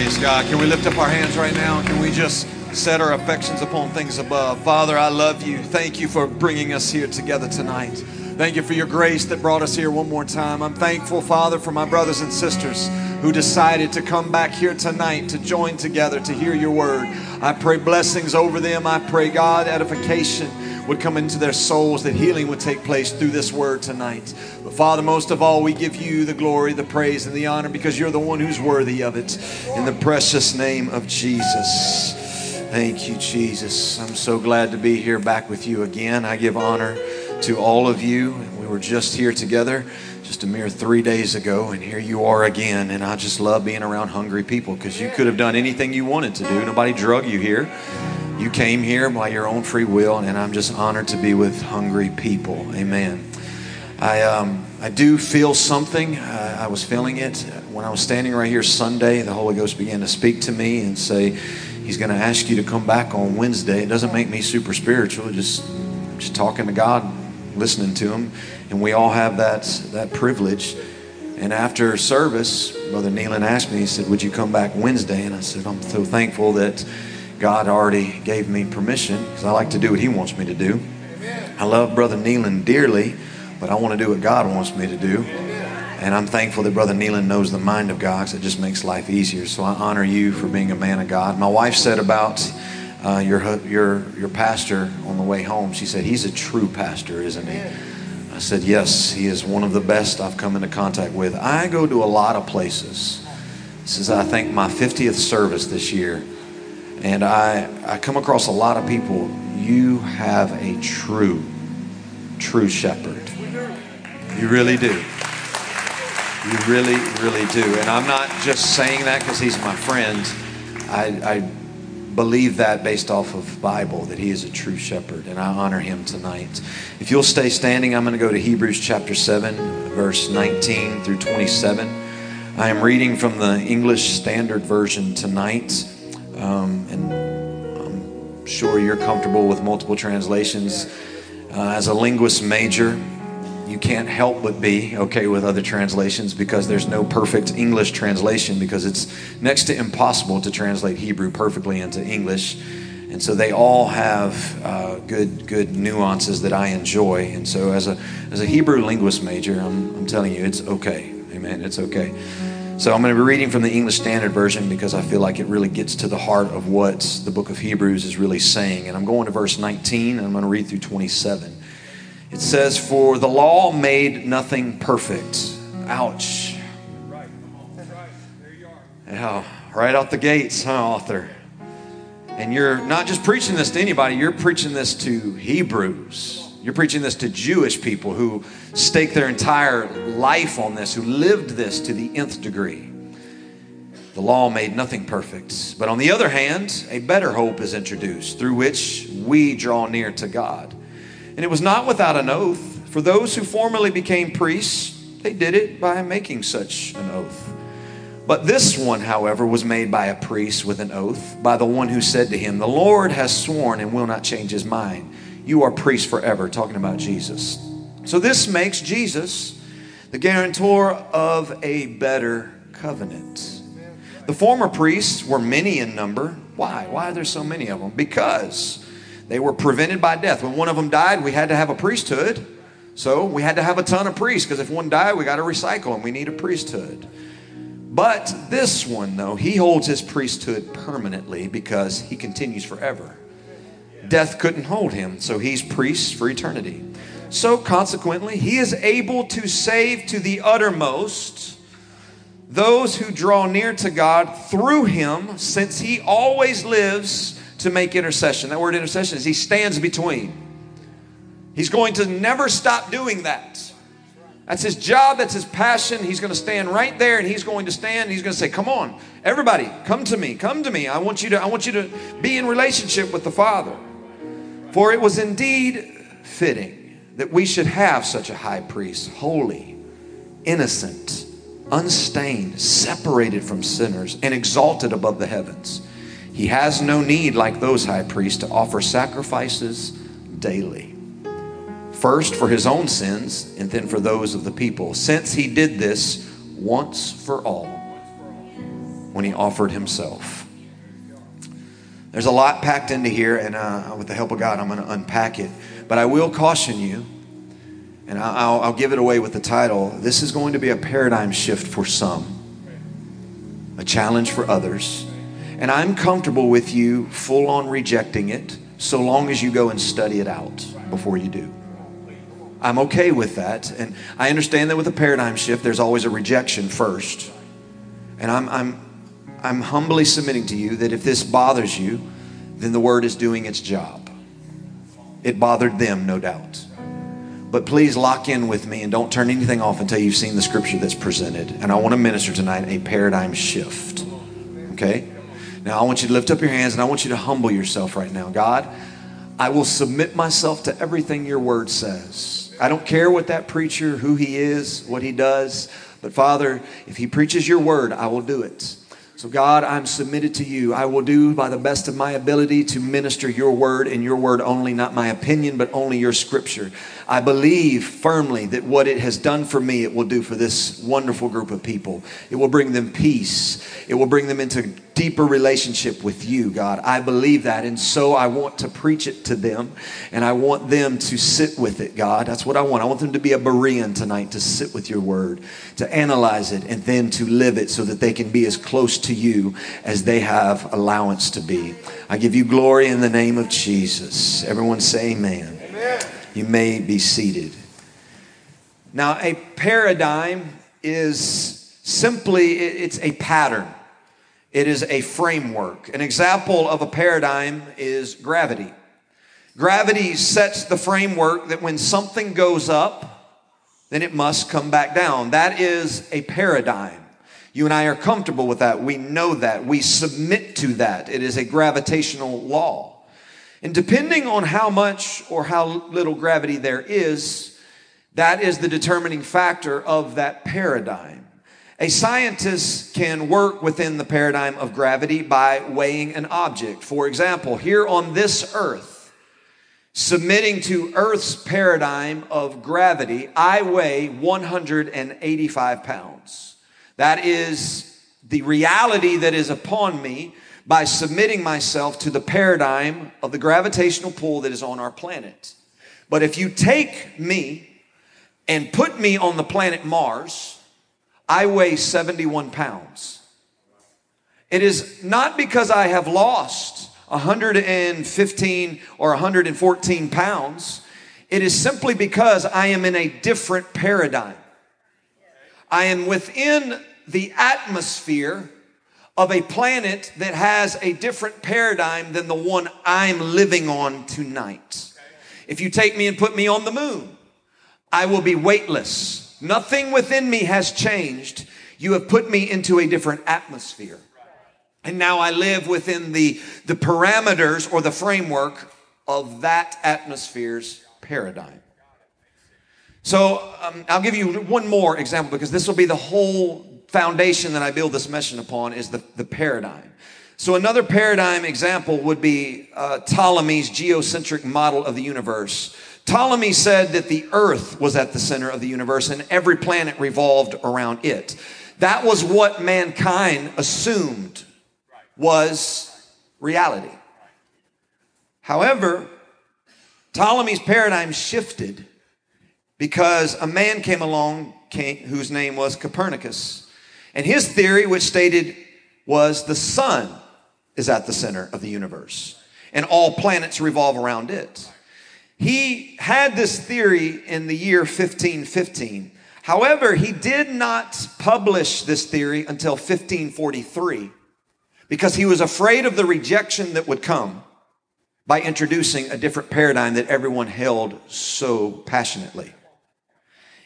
Praise God. Can we lift up our hands right now? Can we just set our affections upon things above? Father, I love you. Thank you for bringing us here together tonight. Thank you for your grace that brought us here one more time. I'm thankful, Father, for my brothers and sisters who decided to come back here tonight to join together to hear your word. I pray blessings over them. I pray, God, edification would come into their souls, that healing would take place through this word tonight. But Father, most of all, we give you the glory, the praise, and the honor because you're the one who's worthy of it. In the precious name of Jesus. Thank you, Jesus. I'm so glad to be here back with you again. I give honor to all of you. We were just here together just a mere three days ago, and here you are again. And I just love being around hungry people because you could have done anything you wanted to do. Nobody drug you here. You came here by your own free will, and I'm just honored to be with hungry people. Amen. I, um, I do feel something. Uh, I was feeling it when I was standing right here Sunday. The Holy Ghost began to speak to me and say, He's going to ask you to come back on Wednesday. It doesn't make me super spiritual, just, just talking to God, listening to Him. And we all have that, that privilege. And after service, Brother Neelan asked me, he said, Would you come back Wednesday? And I said, I'm so thankful that God already gave me permission because I like to do what He wants me to do. I love Brother Neelan dearly, but I want to do what God wants me to do. And I'm thankful that Brother Neelan knows the mind of God because it just makes life easier. So I honor you for being a man of God. My wife said about uh, your, your, your pastor on the way home, she said, He's a true pastor, isn't he? I said, Yes, he is one of the best I've come into contact with. I go to a lot of places. This is, I think, my 50th service this year. And I, I come across a lot of people. You have a true, true shepherd. You really do. You really, really do. And I'm not just saying that because he's my friend. I, I believe that based off of Bible that he is a true shepherd, and I honor him tonight. If you'll stay standing, I'm going to go to Hebrews chapter 7, verse 19 through 27. I am reading from the English Standard Version tonight. Um, and I'm sure you're comfortable with multiple translations. Uh, as a linguist major, you can't help but be okay with other translations because there's no perfect English translation because it's next to impossible to translate Hebrew perfectly into English. And so they all have uh, good, good nuances that I enjoy. And so, as a, as a Hebrew linguist major, I'm, I'm telling you, it's okay. Amen. It's okay. So I'm going to be reading from the English Standard Version because I feel like it really gets to the heart of what the book of Hebrews is really saying. And I'm going to verse 19 and I'm going to read through 27. It says, For the law made nothing perfect. Ouch. Yeah, right out the gates, huh, author? And you're not just preaching this to anybody, you're preaching this to Hebrews. You're preaching this to Jewish people who stake their entire life on this, who lived this to the nth degree. The law made nothing perfect. But on the other hand, a better hope is introduced through which we draw near to God. And it was not without an oath. For those who formerly became priests, they did it by making such an oath. But this one, however, was made by a priest with an oath, by the one who said to him, The Lord has sworn and will not change his mind. You are priest forever, talking about Jesus. So this makes Jesus the guarantor of a better covenant. The former priests were many in number. Why? Why are there so many of them? Because they were prevented by death. When one of them died, we had to have a priesthood. So we had to have a ton of priests because if one died, we got to recycle and we need a priesthood. But this one, though, he holds his priesthood permanently because he continues forever. Death couldn't hold him, so he's priest for eternity. So consequently, he is able to save to the uttermost those who draw near to God through him, since he always lives to make intercession. That word intercession is he stands between. He's going to never stop doing that. That's his job, that's his passion. He's going to stand right there and he's going to stand and he's going to say, "Come on, everybody, come to me. Come to me. I want you to I want you to be in relationship with the Father." For it was indeed fitting that we should have such a high priest, holy, innocent, unstained, separated from sinners, and exalted above the heavens. He has no need, like those high priests, to offer sacrifices daily. First for his own sins, and then for those of the people, since he did this once for all. when he offered himself. There's a lot packed into here, and uh, with the help of God, I'm going to unpack it. But I will caution you, and I'll, I'll give it away with the title this is going to be a paradigm shift for some, a challenge for others. And I'm comfortable with you full on rejecting it so long as you go and study it out before you do. I'm okay with that. And I understand that with a paradigm shift, there's always a rejection first. And I'm, I'm, I'm humbly submitting to you that if this bothers you, then the word is doing its job. It bothered them, no doubt. But please lock in with me and don't turn anything off until you've seen the scripture that's presented. And I want to minister tonight a paradigm shift. Okay? Now I want you to lift up your hands and I want you to humble yourself right now. God, I will submit myself to everything your word says. I don't care what that preacher, who he is, what he does. But Father, if he preaches your word, I will do it. So, God, I'm submitted to you. I will do by the best of my ability to minister your word and your word only, not my opinion, but only your scripture. I believe firmly that what it has done for me, it will do for this wonderful group of people. It will bring them peace, it will bring them into deeper relationship with you, God. I believe that. And so I want to preach it to them and I want them to sit with it, God. That's what I want. I want them to be a Berean tonight, to sit with your word, to analyze it, and then to live it so that they can be as close to you as they have allowance to be. I give you glory in the name of Jesus. Everyone say amen. amen. You may be seated. Now, a paradigm is simply, it's a pattern. It is a framework. An example of a paradigm is gravity. Gravity sets the framework that when something goes up, then it must come back down. That is a paradigm. You and I are comfortable with that. We know that. We submit to that. It is a gravitational law. And depending on how much or how little gravity there is, that is the determining factor of that paradigm. A scientist can work within the paradigm of gravity by weighing an object. For example, here on this earth, submitting to Earth's paradigm of gravity, I weigh 185 pounds. That is the reality that is upon me by submitting myself to the paradigm of the gravitational pull that is on our planet. But if you take me and put me on the planet Mars, I weigh 71 pounds. It is not because I have lost 115 or 114 pounds. It is simply because I am in a different paradigm. I am within the atmosphere of a planet that has a different paradigm than the one I'm living on tonight. If you take me and put me on the moon, I will be weightless. Nothing within me has changed. You have put me into a different atmosphere. And now I live within the, the parameters or the framework of that atmosphere's paradigm. So um, I'll give you one more example because this will be the whole foundation that I build this mission upon is the, the paradigm. So another paradigm example would be uh, Ptolemy's geocentric model of the universe. Ptolemy said that the earth was at the center of the universe and every planet revolved around it. That was what mankind assumed was reality. However, Ptolemy's paradigm shifted because a man came along came, whose name was Copernicus. And his theory, which stated was the sun is at the center of the universe and all planets revolve around it. He had this theory in the year 1515. However, he did not publish this theory until 1543 because he was afraid of the rejection that would come by introducing a different paradigm that everyone held so passionately.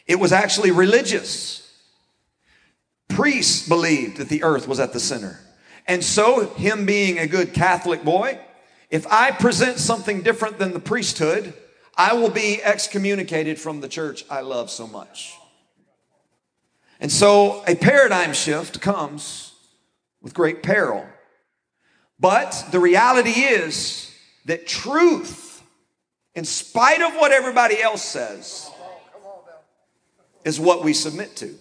It was actually religious. Priests believed that the earth was at the center. And so, him being a good Catholic boy, if I present something different than the priesthood, I will be excommunicated from the church I love so much. And so a paradigm shift comes with great peril. But the reality is that truth, in spite of what everybody else says, is what we submit to.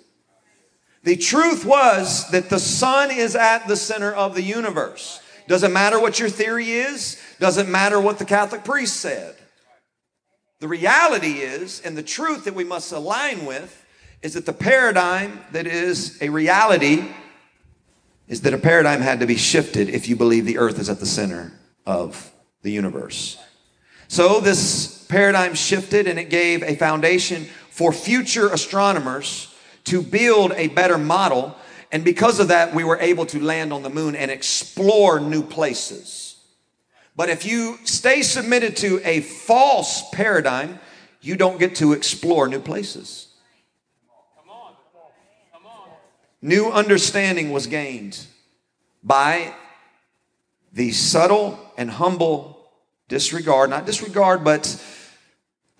The truth was that the sun is at the center of the universe. Doesn't matter what your theory is, doesn't matter what the Catholic priest said. The reality is, and the truth that we must align with, is that the paradigm that is a reality is that a paradigm had to be shifted if you believe the earth is at the center of the universe. So this paradigm shifted and it gave a foundation for future astronomers to build a better model. And because of that, we were able to land on the moon and explore new places. But if you stay submitted to a false paradigm, you don't get to explore new places. New understanding was gained by the subtle and humble disregard, not disregard, but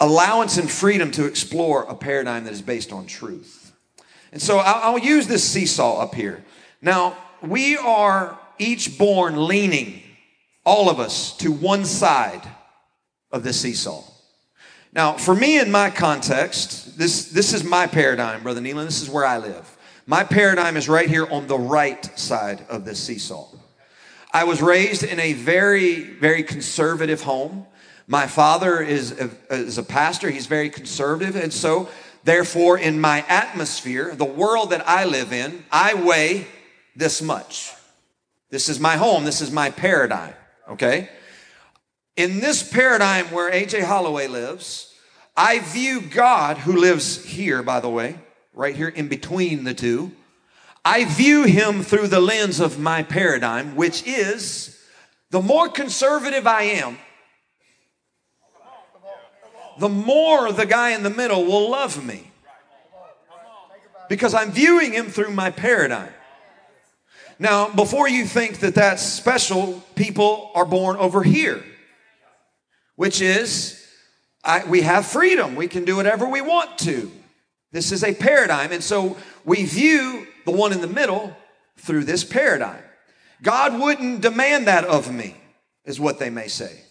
allowance and freedom to explore a paradigm that is based on truth. And so I'll, use this seesaw up here. Now, we are each born leaning, all of us, to one side of this seesaw. Now, for me in my context, this, this is my paradigm, Brother Neelan. This is where I live. My paradigm is right here on the right side of this seesaw. I was raised in a very, very conservative home. My father is a, is a pastor, he's very conservative. And so, therefore, in my atmosphere, the world that I live in, I weigh this much. This is my home, this is my paradigm, okay? In this paradigm where AJ Holloway lives, I view God, who lives here, by the way, right here in between the two. I view him through the lens of my paradigm, which is the more conservative I am, the more the guy in the middle will love me. Because I'm viewing him through my paradigm. Now, before you think that that's special, people are born over here, which is I, we have freedom. We can do whatever we want to. This is a paradigm. And so we view the one in the middle through this paradigm. God wouldn't demand that of me, is what they may say.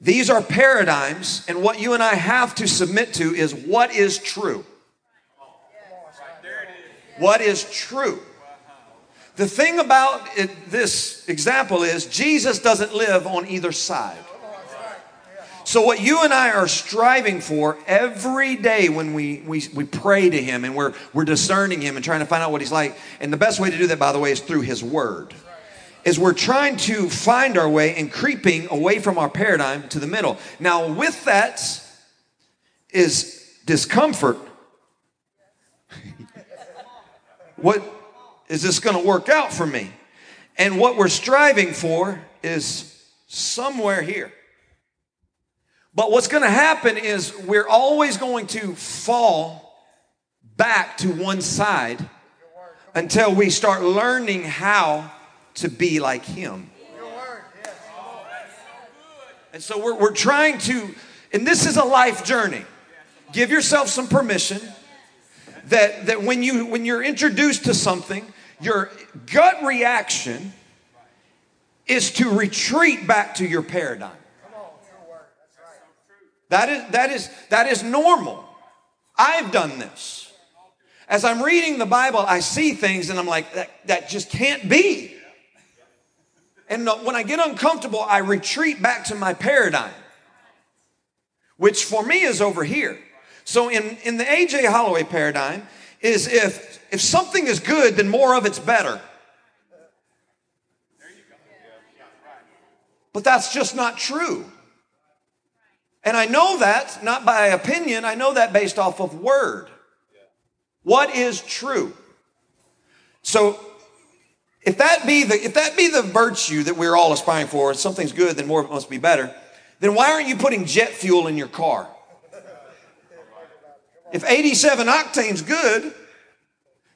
These are paradigms, and what you and I have to submit to is what is true. What is true. The thing about it, this example is Jesus doesn't live on either side. So, what you and I are striving for every day when we, we, we pray to Him and we're, we're discerning Him and trying to find out what He's like, and the best way to do that, by the way, is through His Word, is we're trying to find our way and creeping away from our paradigm to the middle. Now, with that is discomfort. what is this going to work out for me? And what we're striving for is somewhere here. But what's going to happen is we're always going to fall back to one side until we start learning how to be like Him. And so we're, we're trying to, and this is a life journey. Give yourself some permission that, that when, you, when you're introduced to something, your gut reaction is to retreat back to your paradigm. That is, that is, that is normal. I've done this. As I'm reading the Bible, I see things and I'm like, that, that just can't be. And when I get uncomfortable, I retreat back to my paradigm, which for me is over here. So in, in the AJ Holloway paradigm, is if if something is good, then more of it's better. But that's just not true. And I know that not by opinion, I know that based off of word. What is true? So if that be the if that be the virtue that we're all aspiring for, if something's good, then more of it must be better, then why aren't you putting jet fuel in your car? If 87 octane's good,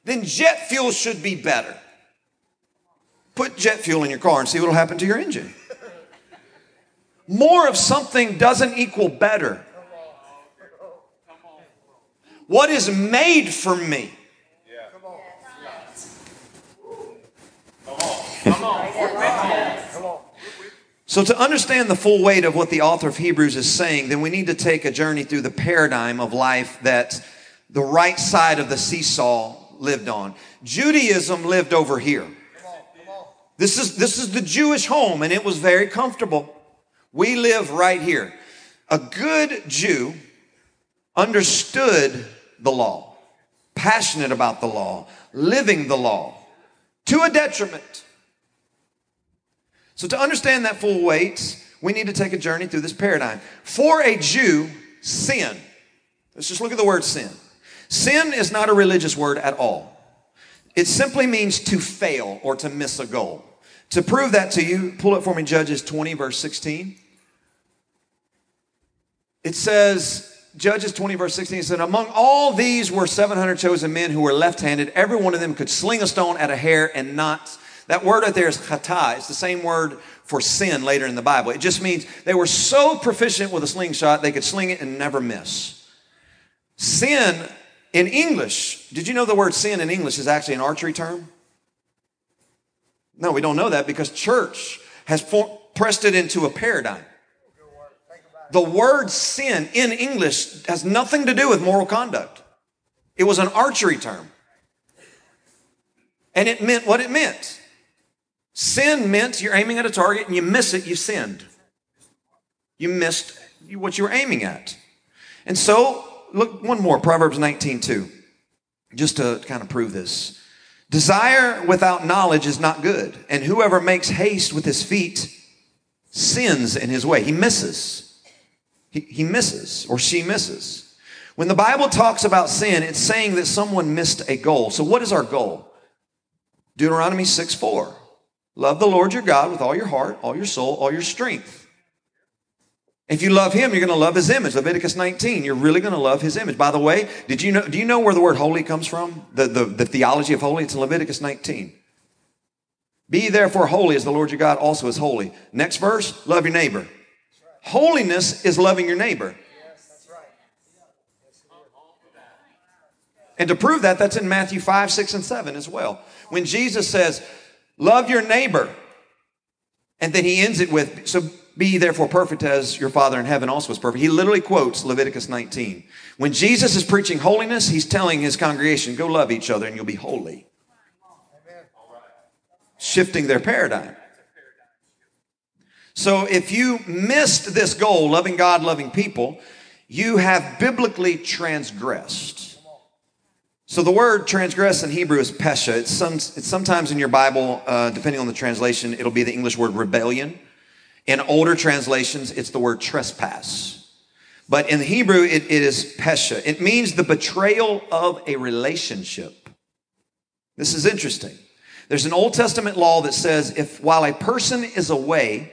then jet fuel should be better. Put jet fuel in your car and see what will happen to your engine. More of something doesn't equal better. What is made for me? So, to understand the full weight of what the author of Hebrews is saying, then we need to take a journey through the paradigm of life that the right side of the seesaw lived on. Judaism lived over here. This is, this is the Jewish home, and it was very comfortable. We live right here. A good Jew understood the law, passionate about the law, living the law to a detriment. So, to understand that full weight, we need to take a journey through this paradigm. For a Jew, sin, let's just look at the word sin. Sin is not a religious word at all. It simply means to fail or to miss a goal. To prove that to you, pull it for me, Judges 20, verse 16. It says, Judges 20, verse 16 it said, Among all these were 700 chosen men who were left handed. Every one of them could sling a stone at a hair and not. That word right there is chata. It's the same word for sin later in the Bible. It just means they were so proficient with a slingshot, they could sling it and never miss. Sin in English, did you know the word sin in English is actually an archery term? No, we don't know that because church has for- pressed it into a paradigm. The word sin in English has nothing to do with moral conduct. It was an archery term. And it meant what it meant. Sin meant you're aiming at a target and you miss it, you sinned. You missed what you were aiming at. And so, look one more, Proverbs 19, 2, just to kind of prove this. Desire without knowledge is not good, and whoever makes haste with his feet sins in his way. He misses. He, he misses or she misses. When the Bible talks about sin, it's saying that someone missed a goal. So, what is our goal? Deuteronomy 6 4. Love the Lord your God with all your heart, all your soul, all your strength. If you love him, you're going to love his image. Leviticus 19, you're really going to love his image. By the way, did you know, do you know where the word holy comes from? The, the, the theology of holy? It's in Leviticus 19. Be therefore holy as the Lord your God also is holy. Next verse, love your neighbor. Holiness is loving your neighbor. And to prove that, that's in Matthew 5, 6, and 7 as well. When Jesus says, Love your neighbor, and then he ends it with, So be therefore perfect as your Father in heaven also is perfect. He literally quotes Leviticus 19. When Jesus is preaching holiness, he's telling his congregation, Go love each other and you'll be holy. Shifting their paradigm. So if you missed this goal, loving God, loving people, you have biblically transgressed. So the word transgress in Hebrew is pesha. It's, some, it's sometimes in your Bible, uh, depending on the translation, it'll be the English word rebellion. In older translations, it's the word trespass. But in Hebrew, it, it is pesha. It means the betrayal of a relationship. This is interesting. There's an Old Testament law that says if while a person is away,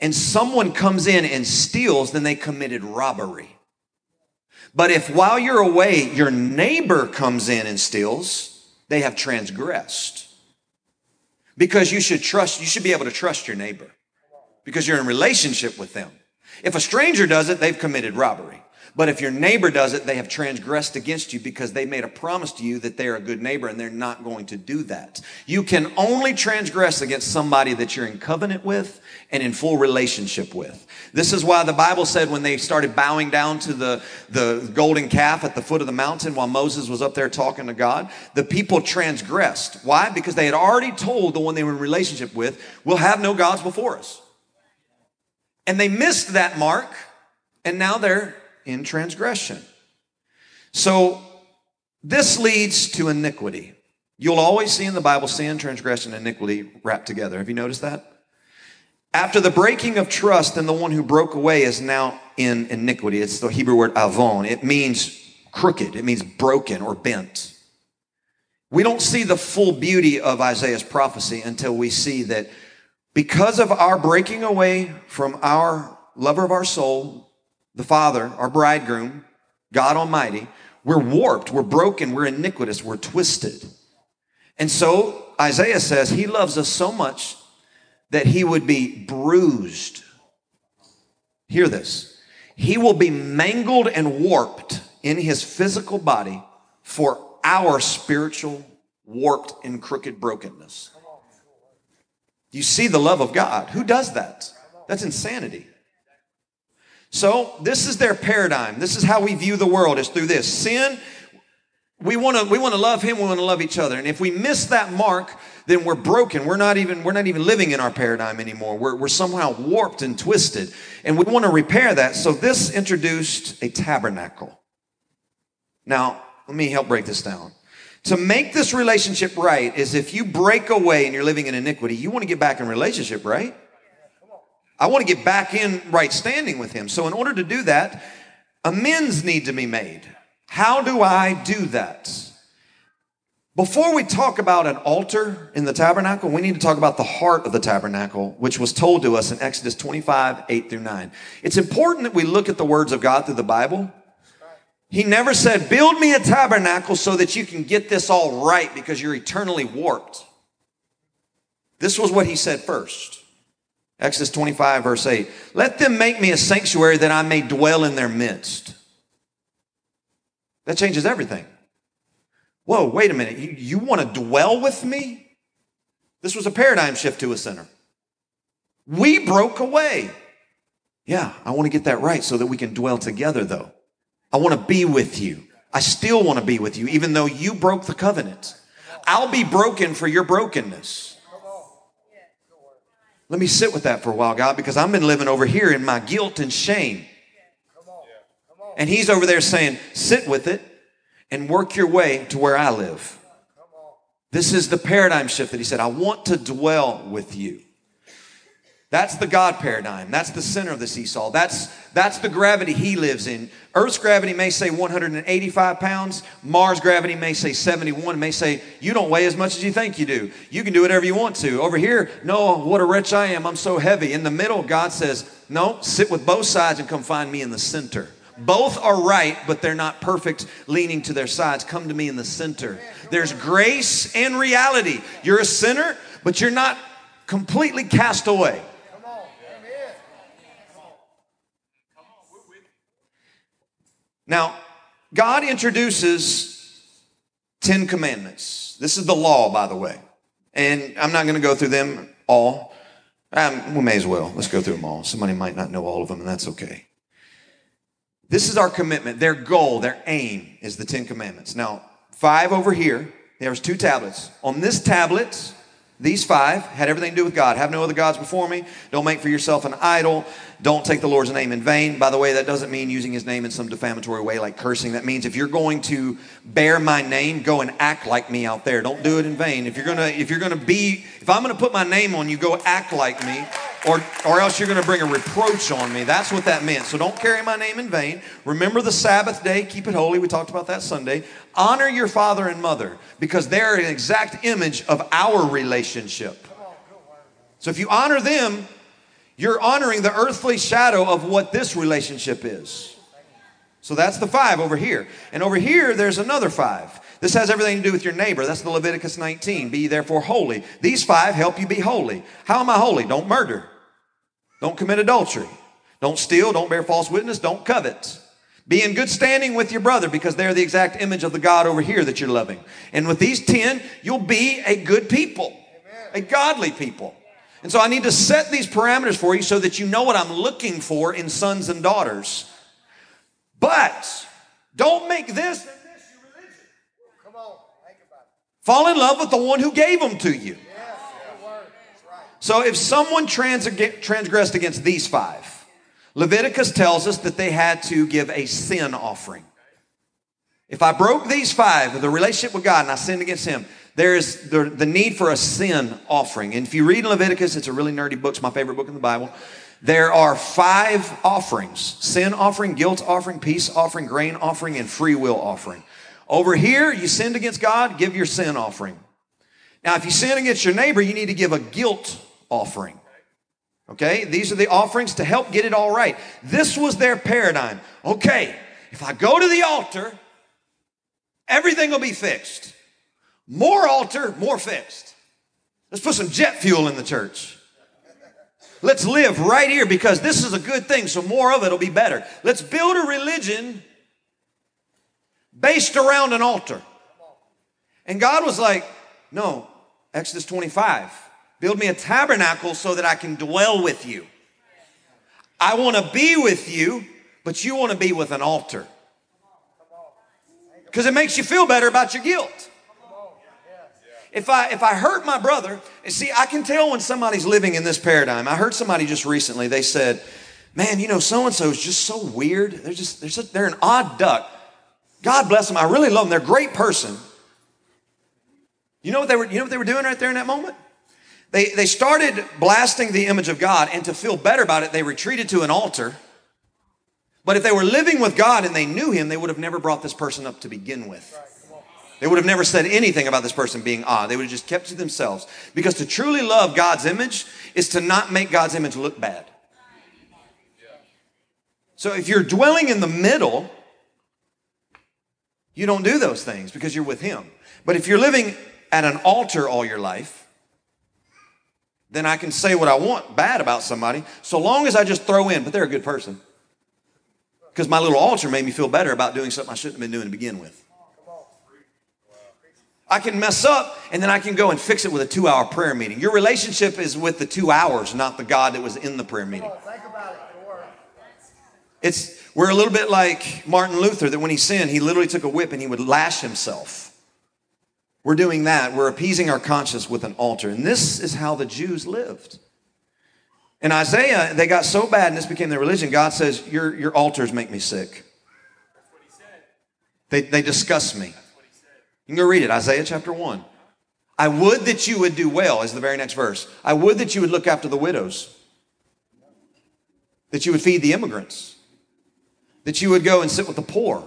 and someone comes in and steals, then they committed robbery. But if while you're away, your neighbor comes in and steals, they have transgressed. Because you should trust, you should be able to trust your neighbor because you're in relationship with them. If a stranger does it, they've committed robbery. But if your neighbor does it, they have transgressed against you because they made a promise to you that they're a good neighbor and they're not going to do that. You can only transgress against somebody that you're in covenant with and in full relationship with. This is why the Bible said when they started bowing down to the, the golden calf at the foot of the mountain while Moses was up there talking to God, the people transgressed. Why? Because they had already told the one they were in relationship with, we'll have no gods before us. And they missed that mark, and now they're in transgression. So this leads to iniquity. You'll always see in the Bible sin, transgression, iniquity wrapped together. Have you noticed that? After the breaking of trust, then the one who broke away is now in iniquity. It's the Hebrew word avon. It means crooked, it means broken or bent. We don't see the full beauty of Isaiah's prophecy until we see that because of our breaking away from our lover of our soul, the Father, our bridegroom, God Almighty, we're warped, we're broken, we're iniquitous, we're twisted. And so Isaiah says he loves us so much that he would be bruised. Hear this. He will be mangled and warped in his physical body for our spiritual warped and crooked brokenness. You see the love of God. Who does that? That's insanity. So, this is their paradigm. This is how we view the world is through this. Sin We want to we want to love him, we want to love each other. And if we miss that mark, then we're broken. We're not even we're not even living in our paradigm anymore. We're, we're somehow warped and twisted. And we want to repair that. So this introduced a tabernacle. Now, let me help break this down. To make this relationship right is if you break away and you're living in iniquity, you want to get back in relationship, right? I want to get back in right standing with him. So in order to do that, amends need to be made. How do I do that? Before we talk about an altar in the tabernacle, we need to talk about the heart of the tabernacle, which was told to us in Exodus 25, 8 through 9. It's important that we look at the words of God through the Bible. He never said, Build me a tabernacle so that you can get this all right because you're eternally warped. This was what he said first. Exodus 25, verse 8. Let them make me a sanctuary that I may dwell in their midst. That changes everything. Whoa, wait a minute. You, you want to dwell with me? This was a paradigm shift to a sinner. We broke away. Yeah, I want to get that right so that we can dwell together, though. I want to be with you. I still want to be with you, even though you broke the covenant. I'll be broken for your brokenness. Let me sit with that for a while, God, because I've been living over here in my guilt and shame. And he's over there saying, sit with it and work your way to where I live. This is the paradigm shift that he said, I want to dwell with you. That's the God paradigm. That's the center of the seesaw. That's, that's the gravity he lives in. Earth's gravity may say 185 pounds. Mars' gravity may say 71. may say, you don't weigh as much as you think you do. You can do whatever you want to. Over here, no, what a wretch I am. I'm so heavy. In the middle, God says, no, sit with both sides and come find me in the center. Both are right, but they're not perfect, leaning to their sides. Come to me in the center. There's grace and reality. You're a sinner, but you're not completely cast away. Now, God introduces 10 commandments. This is the law, by the way. And I'm not going to go through them all. Um, we may as well. Let's go through them all. Somebody might not know all of them, and that's okay. This is our commitment. Their goal, their aim is the Ten Commandments. Now, five over here, there's two tablets. On this tablet, these five had everything to do with God. Have no other gods before me. Don't make for yourself an idol. Don't take the Lord's name in vain. By the way, that doesn't mean using his name in some defamatory way like cursing. That means if you're going to bear my name, go and act like me out there. Don't do it in vain. If you're gonna, if you're gonna be, if I'm gonna put my name on you, go act like me or, or else you're going to bring a reproach on me. That's what that meant. So don't carry my name in vain. Remember the Sabbath day, keep it holy. We talked about that Sunday. Honor your father and mother because they're an exact image of our relationship. So if you honor them, you're honoring the earthly shadow of what this relationship is. So that's the five over here. And over here, there's another five. This has everything to do with your neighbor. That's the Leviticus 19. Be therefore holy. These five help you be holy. How am I holy? Don't murder. Don't commit adultery. Don't steal. Don't bear false witness. Don't covet. Be in good standing with your brother because they're the exact image of the God over here that you're loving. And with these 10, you'll be a good people, a godly people. And so I need to set these parameters for you so that you know what I'm looking for in sons and daughters. But don't make this Fall in love with the one who gave them to you. So if someone transgressed against these five, Leviticus tells us that they had to give a sin offering. If I broke these five, the relationship with God, and I sinned against Him, there is the, the need for a sin offering. And if you read Leviticus, it's a really nerdy book. It's my favorite book in the Bible. There are five offerings sin offering, guilt offering, peace offering, grain offering, and free will offering. Over here, you sinned against God, give your sin offering. Now, if you sin against your neighbor, you need to give a guilt offering. Okay? These are the offerings to help get it all right. This was their paradigm. Okay, if I go to the altar, everything will be fixed. More altar, more fixed. Let's put some jet fuel in the church. Let's live right here because this is a good thing, so more of it will be better. Let's build a religion based around an altar. And God was like, no, Exodus 25, build me a tabernacle so that I can dwell with you. I want to be with you, but you want to be with an altar. Because it makes you feel better about your guilt. If I if I hurt my brother, see, I can tell when somebody's living in this paradigm. I heard somebody just recently. They said, "Man, you know, so and so is just so weird. They're just they're they're an odd duck. God bless them. I really love them. They're a great person. You know what they were? You know what they were doing right there in that moment? They they started blasting the image of God, and to feel better about it, they retreated to an altar." But if they were living with God and they knew Him, they would have never brought this person up to begin with. They would have never said anything about this person being odd. They would have just kept to themselves. Because to truly love God's image is to not make God's image look bad. So if you're dwelling in the middle, you don't do those things because you're with Him. But if you're living at an altar all your life, then I can say what I want bad about somebody so long as I just throw in, but they're a good person. Because my little altar made me feel better about doing something I shouldn't have been doing to begin with. I can mess up and then I can go and fix it with a two hour prayer meeting. Your relationship is with the two hours, not the God that was in the prayer meeting. It's, we're a little bit like Martin Luther that when he sinned, he literally took a whip and he would lash himself. We're doing that. We're appeasing our conscience with an altar. And this is how the Jews lived. In Isaiah, they got so bad and this became their religion. God says, Your, your altars make me sick. They, they disgust me. You can go read it, Isaiah chapter 1. I would that you would do well, is the very next verse. I would that you would look after the widows, that you would feed the immigrants, that you would go and sit with the poor.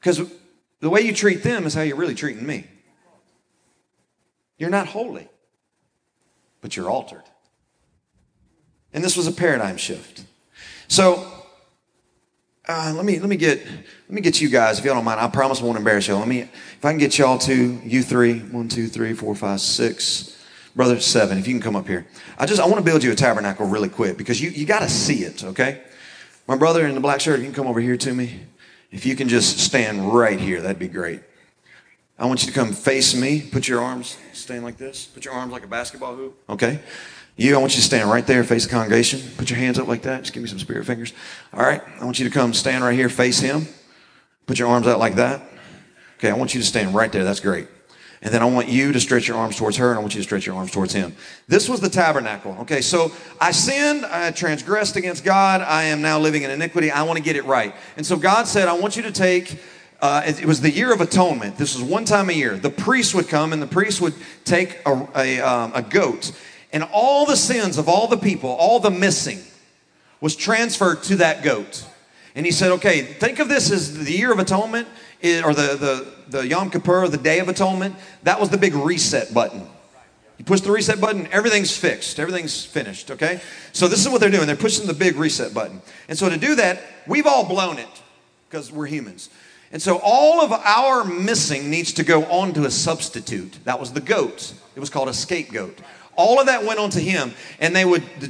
Because the way you treat them is how you're really treating me. You're not holy, but you're altered. And this was a paradigm shift. So uh, let me let me get let me get you guys if y'all don't mind. I promise I won't embarrass y'all. Let me if I can get y'all to you three, one, two, three, four, five, six, brother seven. If you can come up here, I just I want to build you a tabernacle really quick because you you got to see it. Okay, my brother in the black shirt, you can come over here to me. If you can just stand right here, that'd be great. I want you to come face me. Put your arms, stand like this. Put your arms like a basketball hoop. Okay. You, I want you to stand right there, face the congregation. Put your hands up like that. Just give me some spirit fingers. All right. I want you to come stand right here, face him. Put your arms out like that. Okay. I want you to stand right there. That's great. And then I want you to stretch your arms towards her, and I want you to stretch your arms towards him. This was the tabernacle. Okay, so I sinned, I transgressed against God, I am now living in iniquity, I want to get it right. And so God said, I want you to take, uh, it, was the year of atonement. This was one time a year. The priest would come, and the priest would take a, a, um, a goat, and all the sins of all the people, all the missing, was transferred to that goat. And he said, okay, think of this as the year of atonement, or the, the, the Yom Kippur, the Day of Atonement. That was the big reset button. You push the reset button, everything's fixed, everything's finished, okay? So this is what they're doing. They're pushing the big reset button. And so to do that, we've all blown it because we're humans. And so all of our missing needs to go on to a substitute. That was the goat. It was called a scapegoat. All of that went onto him, and they would the,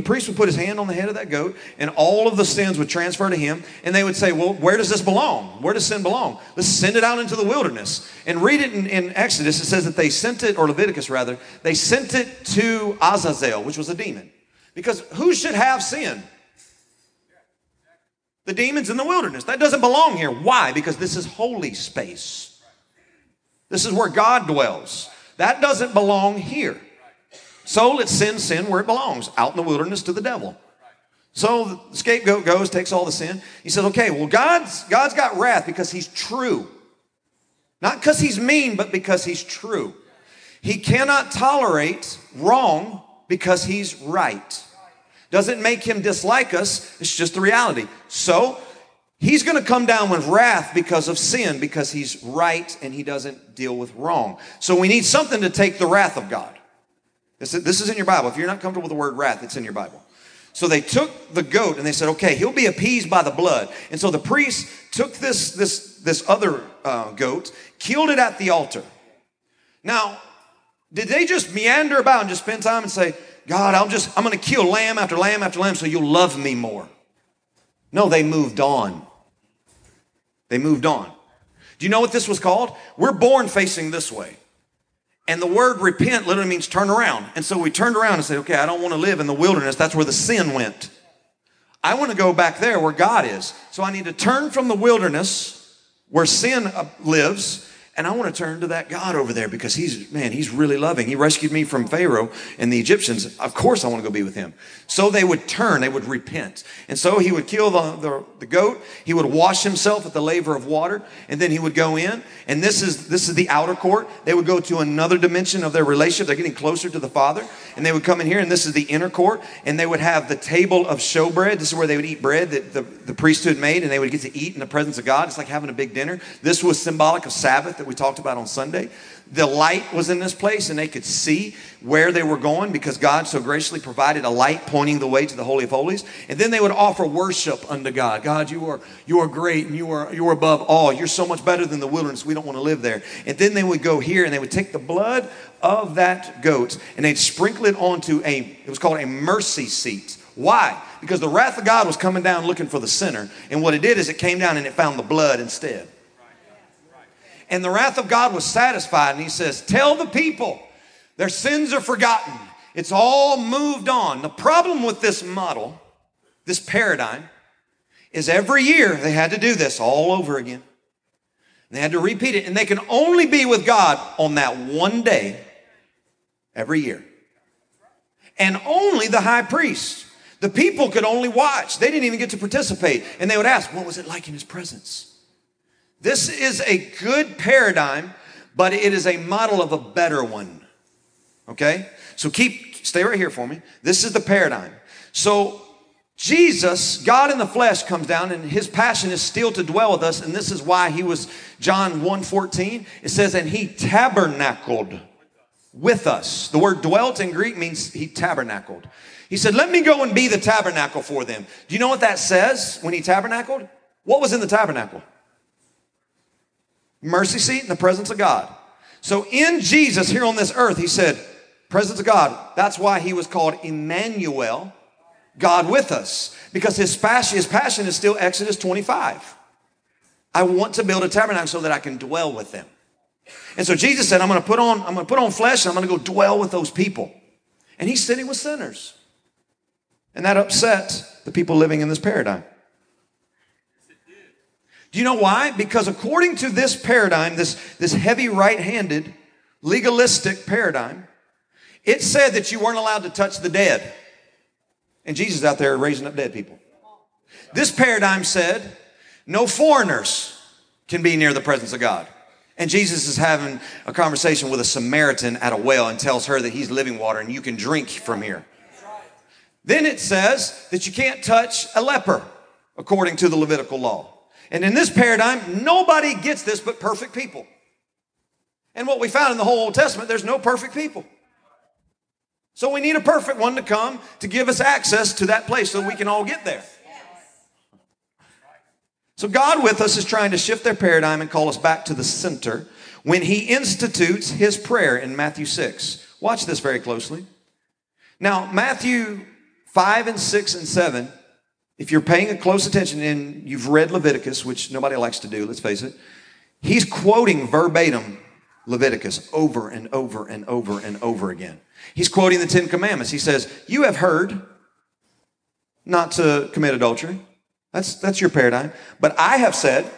priest would put his hand on the head of that goat, and all of the sins would transfer to him. And they would say, "Well, where does this belong? Where does sin belong? Let's send it out into the wilderness." And read it in, in Exodus. It says that they sent it, or Leviticus rather, they sent it to Azazel, which was a demon, because who should have sin? The demons in the wilderness. That doesn't belong here. Why? Because this is holy space. This is where God dwells. That doesn't belong here. So let's send sin where it belongs, out in the wilderness to the devil. So the scapegoat goes, takes all the sin. He says, okay, well, God's, God's got wrath because he's true. Not because he's mean, but because he's true. He cannot tolerate wrong because he's right. Doesn't make him dislike us, it's just the reality. So he's going to come down with wrath because of sin, because he's right and he doesn't deal with wrong. So we need something to take the wrath of God. This is, in your Bible. If you're not comfortable with the word wrath, it's in your Bible. So they took the goat and they said, okay, he'll be appeased by the blood. And so the priest took this, this, this other uh, goat, killed it at the altar. Now, did they just meander about and just spend time and say, God, I'm just, I'm going to kill lamb after lamb after lamb so you'll love me more? No, they moved on. They moved on. Do you know what this was called? We're born facing this way. And the word repent literally means turn around. And so we turned around and said, okay, I don't want to live in the wilderness. That's where the sin went. I want to go back there where God is. So I need to turn from the wilderness where sin uh, lives and I want to turn to that God over there because he's, man, he's really loving. He rescued me from Pharaoh and the Egyptians. Of course I want to go be with him. So they would turn, they would repent. And so he would kill the, the, the goat. He would wash himself at the laver of water. And then he would go in. And this is, this is the outer court. They would go to another dimension of their relationship. They're getting closer to the Father. And they would come in here. And this is the inner court. And they would have the table of showbread. This is where they would eat bread that the, the priesthood made. And they would get to eat in the presence of God. It's like having a big dinner. This was symbolic of Sabbath that we talked about on Sunday. The light was in this place and they could see where they were going because God so graciously provided a light pointing the way to the Holy of Holies. And then they would offer worship unto God. God, you are, you are great and you are, you are above all. You're so much better than the wilderness. We don't want to live there. And then they would go here and they would take the blood of that goat and they'd sprinkle it onto a, it was called a mercy seat. Why? Because the wrath of God was coming down looking for the sinner. And what it did is it came down and it found the blood instead. And the wrath of God was satisfied. And he says, Tell the people their sins are forgotten. It's all moved on. The problem with this model, this paradigm, is every year they had to do this all over again. They had to repeat it. And they can only be with God on that one day every year. And only the high priest. The people could only watch. They didn't even get to participate. And they would ask, What was it like in his presence? This is a good paradigm, but it is a model of a better one. Okay? So keep, stay right here for me. This is the paradigm. So Jesus, God in the flesh, comes down and his passion is still to dwell with us. And this is why he was, John 1 14, it says, and he tabernacled with us. The word dwelt in Greek means he tabernacled. He said, Let me go and be the tabernacle for them. Do you know what that says when he tabernacled? What was in the tabernacle? Mercy seat in the presence of God. So in Jesus here on this earth, he said, presence of God. That's why he was called Emmanuel, God with us, because his passion, his passion is still Exodus 25. I want to build a tabernacle so that I can dwell with them. And so Jesus said, I'm going to put on, I'm going to put on flesh and I'm going to go dwell with those people. And he's sitting with sinners. And that upset the people living in this paradigm. Do you know why? Because according to this paradigm, this, this heavy right handed, legalistic paradigm, it said that you weren't allowed to touch the dead. And Jesus out there raising up dead people. This paradigm said no foreigners can be near the presence of God. And Jesus is having a conversation with a Samaritan at a well and tells her that he's living water and you can drink from here. Then it says that you can't touch a leper according to the Levitical law. And in this paradigm, nobody gets this but perfect people. And what we found in the whole Old Testament, there's no perfect people. So we need a perfect one to come to give us access to that place so we can all get there. So God with us is trying to shift their paradigm and call us back to the center when he institutes his prayer in Matthew 6. Watch this very closely. Now, Matthew 5 and 6 and 7 if you're paying a close attention and you've read Leviticus, which nobody likes to do, let's face it, he's quoting verbatim Leviticus over and over and over and over again. He's quoting the Ten Commandments. He says, You have heard not to commit adultery. That's, that's your paradigm. But I have said,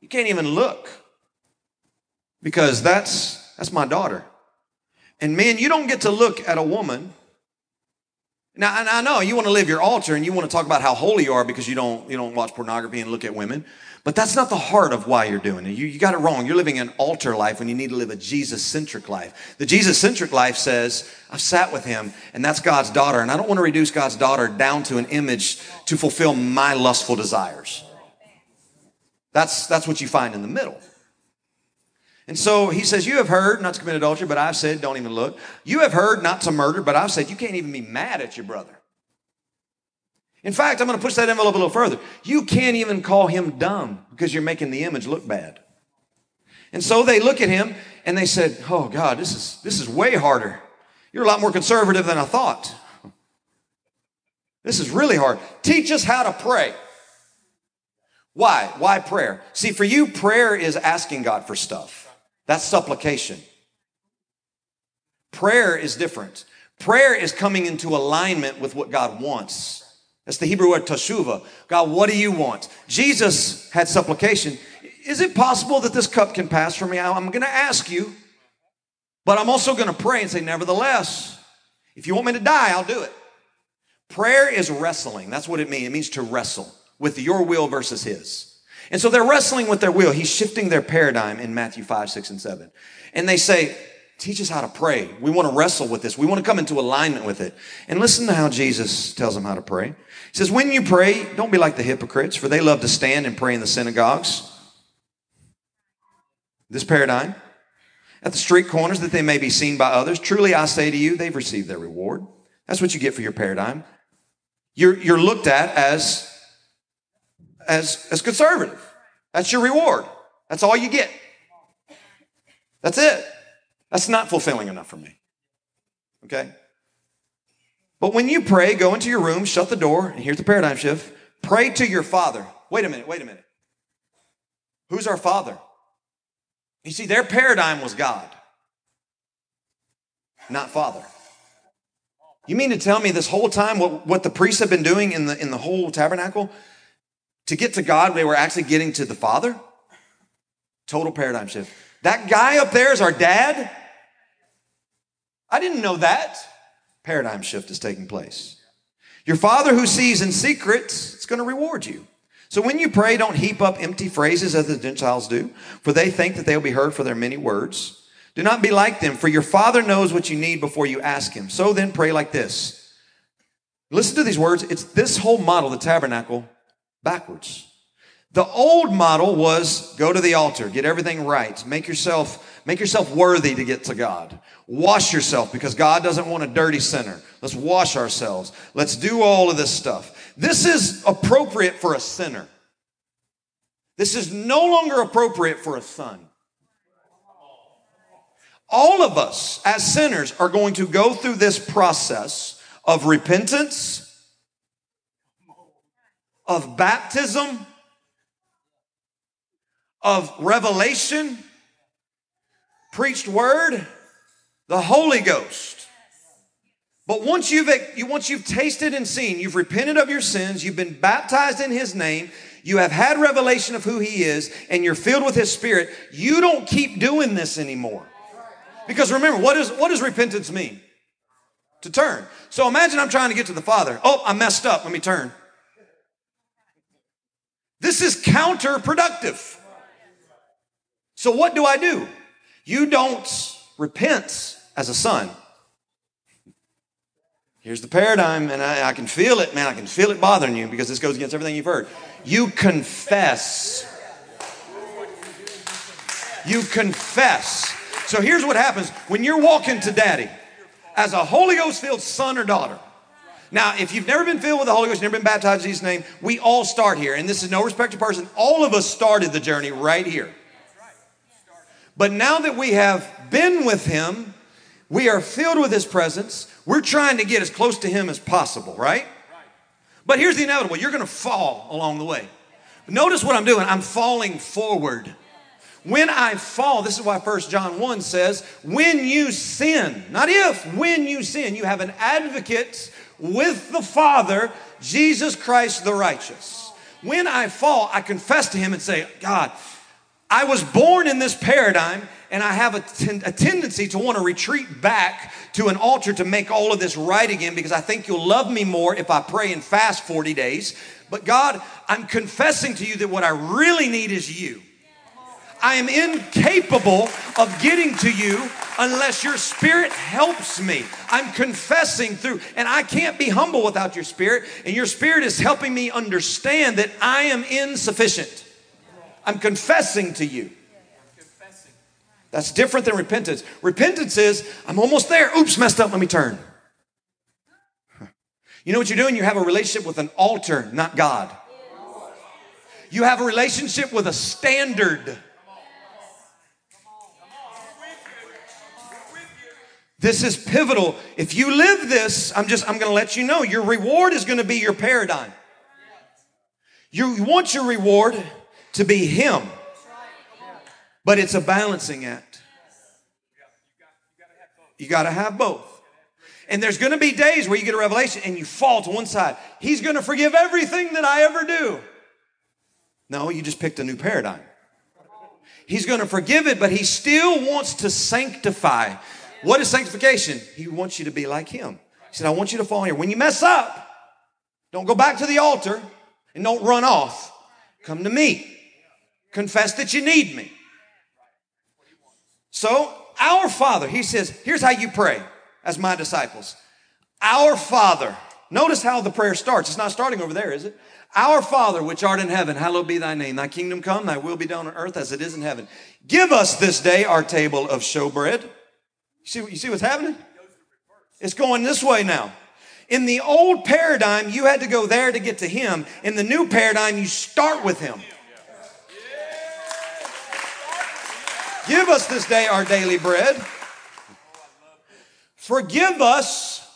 you can't even look because that's, that's my daughter. And man, you don't get to look at a woman now, I know you want to live your altar and you want to talk about how holy you are because you don't, you don't watch pornography and look at women. But that's not the heart of why you're doing it. You, you got it wrong. You're living an altar life when you need to live a Jesus centric life. The Jesus centric life says, I've sat with him and that's God's daughter. And I don't want to reduce God's daughter down to an image to fulfill my lustful desires. That's, that's what you find in the middle. And so he says, You have heard not to commit adultery, but I've said, Don't even look. You have heard not to murder, but I've said, You can't even be mad at your brother. In fact, I'm going to push that envelope a little further. You can't even call him dumb because you're making the image look bad. And so they look at him and they said, Oh God, this is, this is way harder. You're a lot more conservative than I thought. This is really hard. Teach us how to pray. Why? Why prayer? See, for you, prayer is asking God for stuff. That's supplication. Prayer is different. Prayer is coming into alignment with what God wants. That's the Hebrew word teshuva. God, what do you want? Jesus had supplication. Is it possible that this cup can pass from me? I'm going to ask you, but I'm also going to pray and say, nevertheless, if you want me to die, I'll do it. Prayer is wrestling. That's what it means. It means to wrestle with your will versus his. And so they're wrestling with their will. He's shifting their paradigm in Matthew 5, 6, and 7. And they say, Teach us how to pray. We want to wrestle with this. We want to come into alignment with it. And listen to how Jesus tells them how to pray. He says, When you pray, don't be like the hypocrites, for they love to stand and pray in the synagogues. This paradigm. At the street corners that they may be seen by others. Truly, I say to you, they've received their reward. That's what you get for your paradigm. You're, you're looked at as, as, as conservative. That's your reward. That's all you get. That's it. That's not fulfilling enough for me. Okay? But when you pray, go into your room, shut the door, and here's the paradigm shift. Pray to your Father. Wait a minute, wait a minute. Who's our Father? You see, their paradigm was God, not Father. You mean to tell me this whole time what, what the priests have been doing in the, in the whole tabernacle? To get to God, they were actually getting to the Father? Total paradigm shift. That guy up there is our dad? I didn't know that. Paradigm shift is taking place. Your Father who sees in secrets is going to reward you. So when you pray, don't heap up empty phrases as the Gentiles do, for they think that they'll be heard for their many words. Do not be like them, for your Father knows what you need before you ask Him. So then pray like this. Listen to these words. It's this whole model, the tabernacle, backwards. The old model was go to the altar, get everything right, make yourself, make yourself worthy to get to God. Wash yourself because God doesn't want a dirty sinner. Let's wash ourselves. Let's do all of this stuff. This is appropriate for a sinner. This is no longer appropriate for a son. All of us as sinners are going to go through this process of repentance, of baptism, of revelation, preached word, the Holy Ghost. But once you've, once you've tasted and seen, you've repented of your sins, you've been baptized in His name, you have had revelation of who He is, and you're filled with His Spirit, you don't keep doing this anymore. Because remember, what, is, what does repentance mean? To turn. So imagine I'm trying to get to the Father. Oh, I messed up. Let me turn. This is counterproductive. So what do I do? You don't repent as a son. Here's the paradigm, and I, I, can feel it, man. I can feel it bothering you because this goes against everything you've heard. You confess. You confess. So here's what happens when you're walking to daddy as a Holy Ghost filled son or daughter. Now, if you've never been filled with the Holy Ghost, never been baptized in Jesus' name, we all start here. And this is no respect to person. All of us started the journey right here. But now that we have been with Him, we are filled with His presence. We're trying to get as close to Him as possible, right? But here's the inevitable you're going to fall along the way. Notice what I'm doing. I'm falling forward. When I fall, this is why First John 1 says, when you sin, not if, when you sin, you have an advocate with the Father, Jesus Christ the righteous. When I fall, I confess to Him and say, God, I was born in this paradigm and I have a, ten- a tendency to want to retreat back to an altar to make all of this right again because I think you'll love me more if I pray and fast 40 days. But God, I'm confessing to you that what I really need is you. I am incapable of getting to you unless your spirit helps me. I'm confessing through, and I can't be humble without your spirit, and your spirit is helping me understand that I am insufficient. I'm confessing to you. That's different than repentance. Repentance is, I'm almost there. Oops, messed up. Let me turn. You know what you're doing? You have a relationship with an altar, not God. You have a relationship with a standard. This is pivotal. If you live this, I'm just, I'm going to let you know your reward is going to be your paradigm. You want your reward to be Him, but it's a balancing act. You got to have both. And there's going to be days where you get a revelation and you fall to one side. He's going to forgive everything that I ever do. No, you just picked a new paradigm. He's going to forgive it, but he still wants to sanctify. What is sanctification? He wants you to be like him. He said, I want you to fall here. When you mess up, don't go back to the altar and don't run off. Come to me. Confess that you need me. So, our Father, he says, here's how you pray as my disciples. Our Father. Notice how the prayer starts. It's not starting over there, is it? Our Father, which art in heaven, hallowed be thy name. Thy kingdom come, thy will be done on earth as it is in heaven. Give us this day our table of showbread. See, you see what's happening? It's going this way now. In the old paradigm, you had to go there to get to him. In the new paradigm, you start with him. Give us this day our daily bread. Forgive us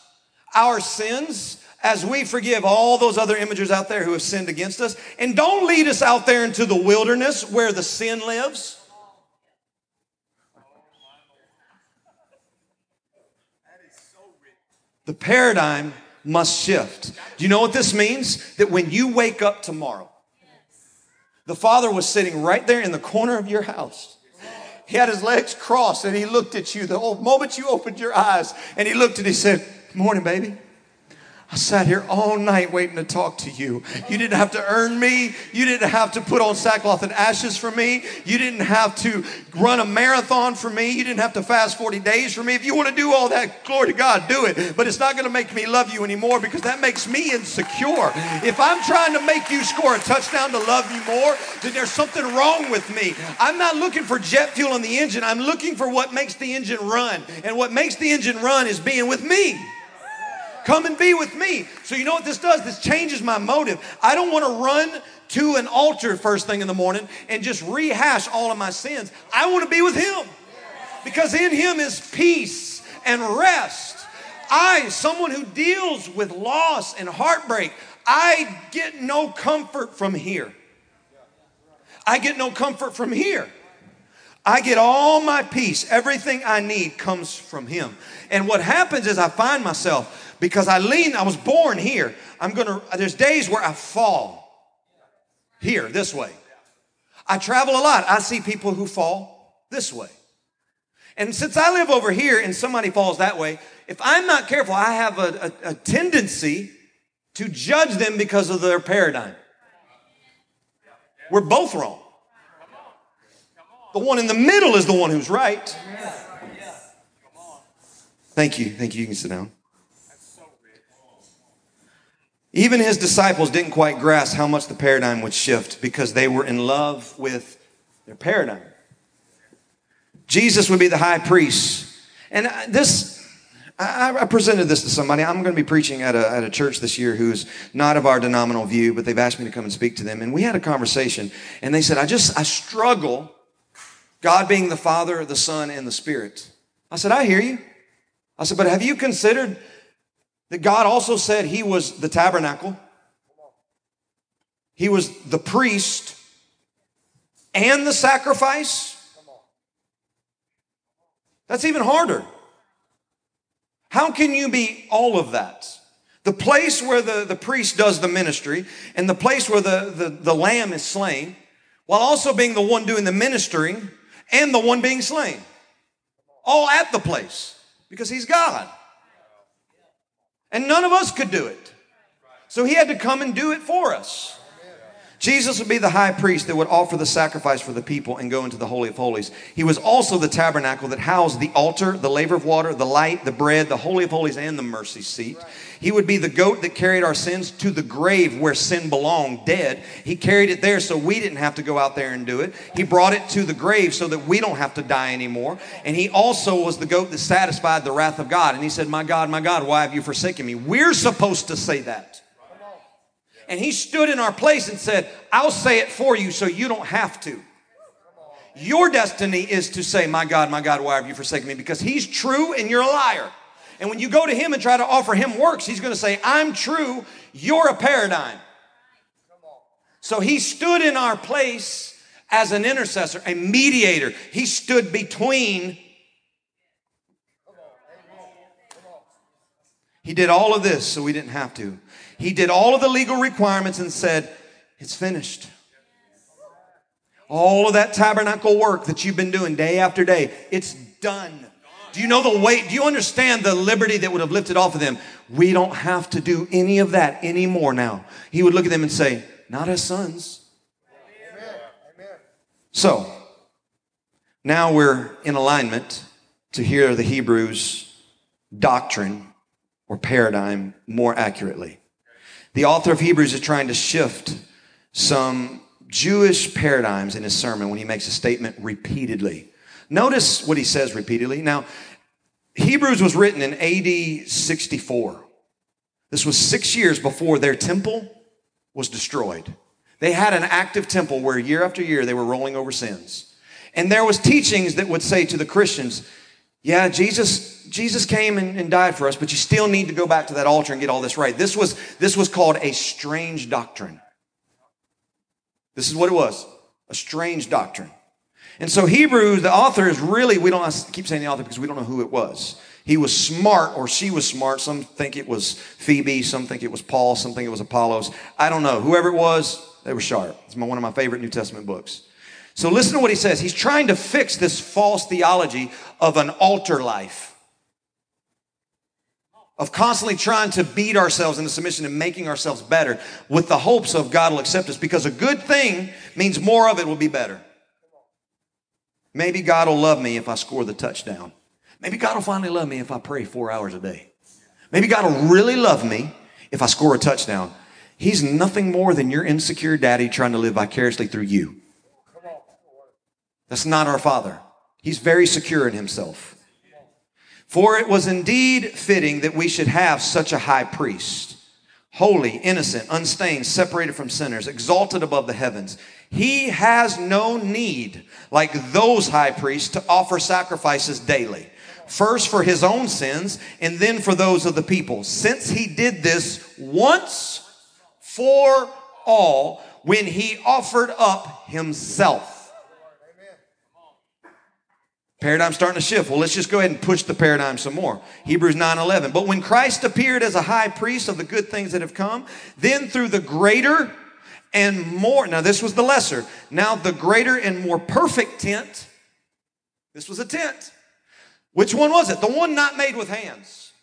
our sins as we forgive all those other imagers out there who have sinned against us. And don't lead us out there into the wilderness where the sin lives. The paradigm must shift. Do you know what this means? That when you wake up tomorrow, the Father was sitting right there in the corner of your house he had his legs crossed and he looked at you the moment you opened your eyes and he looked and he said, Morning, baby. I sat here all night waiting to talk to you. You didn't have to earn me. You didn't have to put on sackcloth and ashes for me. You didn't have to run a marathon for me. You didn't have to fast 40 days for me. If you want to do all that, glory to God, do it. But it's not going to make me love you anymore because that makes me insecure. If I'm trying to make you score a touchdown to love you more, then there's something wrong with me. I'm not looking for jet fuel in the engine. I'm looking for what makes the engine run. And what makes the engine run is being with me. Come and be with me. So, you know what this does? This changes my motive. I don't want to run to an altar first thing in the morning and just rehash all of my sins. I want to be with Him because in Him is peace and rest. I, someone who deals with loss and heartbreak, I get no comfort from here. I get no comfort from here. I get all my peace. Everything I need comes from Him. And what happens is I find myself because I lean, I was born here. I'm gonna, there's days where I fall here, this way. I travel a lot. I see people who fall this way. And since I live over here and somebody falls that way, if I'm not careful, I have a, a, a tendency to judge them because of their paradigm. We're both wrong. The one in the middle is the one who's right. Thank you. Thank you. You can sit down. Even his disciples didn't quite grasp how much the paradigm would shift because they were in love with their paradigm. Jesus would be the high priest. And this, I, presented this to somebody. I'm going to be preaching at a, at a church this year who's not of our denominational view, but they've asked me to come and speak to them. And we had a conversation, and they said, I just, I struggle, God being the Father, the Son, and the Spirit. I said, I hear you. I said, but have you considered that God also said he was the tabernacle, he was the priest, and the sacrifice. That's even harder. How can you be all of that? The place where the, the priest does the ministry and the place where the, the, the lamb is slain, while also being the one doing the ministering and the one being slain. All at the place because he's God. And none of us could do it. So he had to come and do it for us. Jesus would be the high priest that would offer the sacrifice for the people and go into the Holy of Holies. He was also the tabernacle that housed the altar, the laver of water, the light, the bread, the Holy of Holies, and the mercy seat. He would be the goat that carried our sins to the grave where sin belonged, dead. He carried it there so we didn't have to go out there and do it. He brought it to the grave so that we don't have to die anymore. And he also was the goat that satisfied the wrath of God. And he said, My God, my God, why have you forsaken me? We're supposed to say that. And he stood in our place and said, I'll say it for you so you don't have to. Your destiny is to say, My God, my God, why have you forsaken me? Because he's true and you're a liar. And when you go to him and try to offer him works, he's going to say, I'm true, you're a paradigm. So he stood in our place as an intercessor, a mediator. He stood between He did all of this so we didn't have to. He did all of the legal requirements and said, It's finished. All of that tabernacle work that you've been doing day after day, it's done. Do you know the weight? Do you understand the liberty that would have lifted off of them? We don't have to do any of that anymore now. He would look at them and say, Not as sons. So, now we're in alignment to hear the Hebrews' doctrine or paradigm more accurately. The author of Hebrews is trying to shift some Jewish paradigms in his sermon when he makes a statement repeatedly. Notice what he says repeatedly. Now, Hebrews was written in AD 64. This was six years before their temple was destroyed. They had an active temple where year after year they were rolling over sins. And there was teachings that would say to the Christians, yeah, Jesus, Jesus came and, and died for us, but you still need to go back to that altar and get all this right. This was, this was called a strange doctrine. This is what it was a strange doctrine. And so Hebrews, the author is really, we don't I keep saying the author because we don't know who it was. He was smart or she was smart. Some think it was Phoebe, some think it was Paul, some think it was Apollos. I don't know. Whoever it was, they were sharp. It's my, one of my favorite New Testament books. So listen to what he says. He's trying to fix this false theology of an altar life. Of constantly trying to beat ourselves into submission and making ourselves better with the hopes of God will accept us because a good thing means more of it will be better. Maybe God will love me if I score the touchdown. Maybe God will finally love me if I pray four hours a day. Maybe God will really love me if I score a touchdown. He's nothing more than your insecure daddy trying to live vicariously through you. That's not our Father. He's very secure in himself. For it was indeed fitting that we should have such a high priest, holy, innocent, unstained, separated from sinners, exalted above the heavens. He has no need, like those high priests, to offer sacrifices daily. First for his own sins, and then for those of the people. Since he did this once for all when he offered up himself Paradigm starting to shift. Well, let's just go ahead and push the paradigm some more. Hebrews 9 11. But when Christ appeared as a high priest of the good things that have come, then through the greater and more, now this was the lesser, now the greater and more perfect tent, this was a tent. Which one was it? The one not made with hands.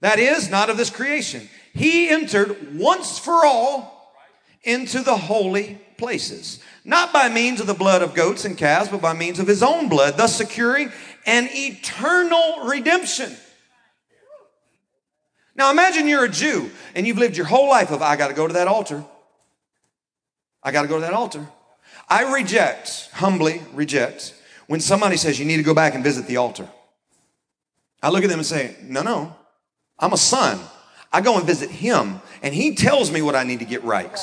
That is, not of this creation. He entered once for all into the holy places not by means of the blood of goats and calves, but by means of his own blood, thus securing an eternal redemption. Now imagine you're a Jew and you've lived your whole life of, I got to go to that altar. I got to go to that altar. I reject, humbly reject, when somebody says you need to go back and visit the altar. I look at them and say, no, no, I'm a son. I go and visit him and he tells me what I need to get right.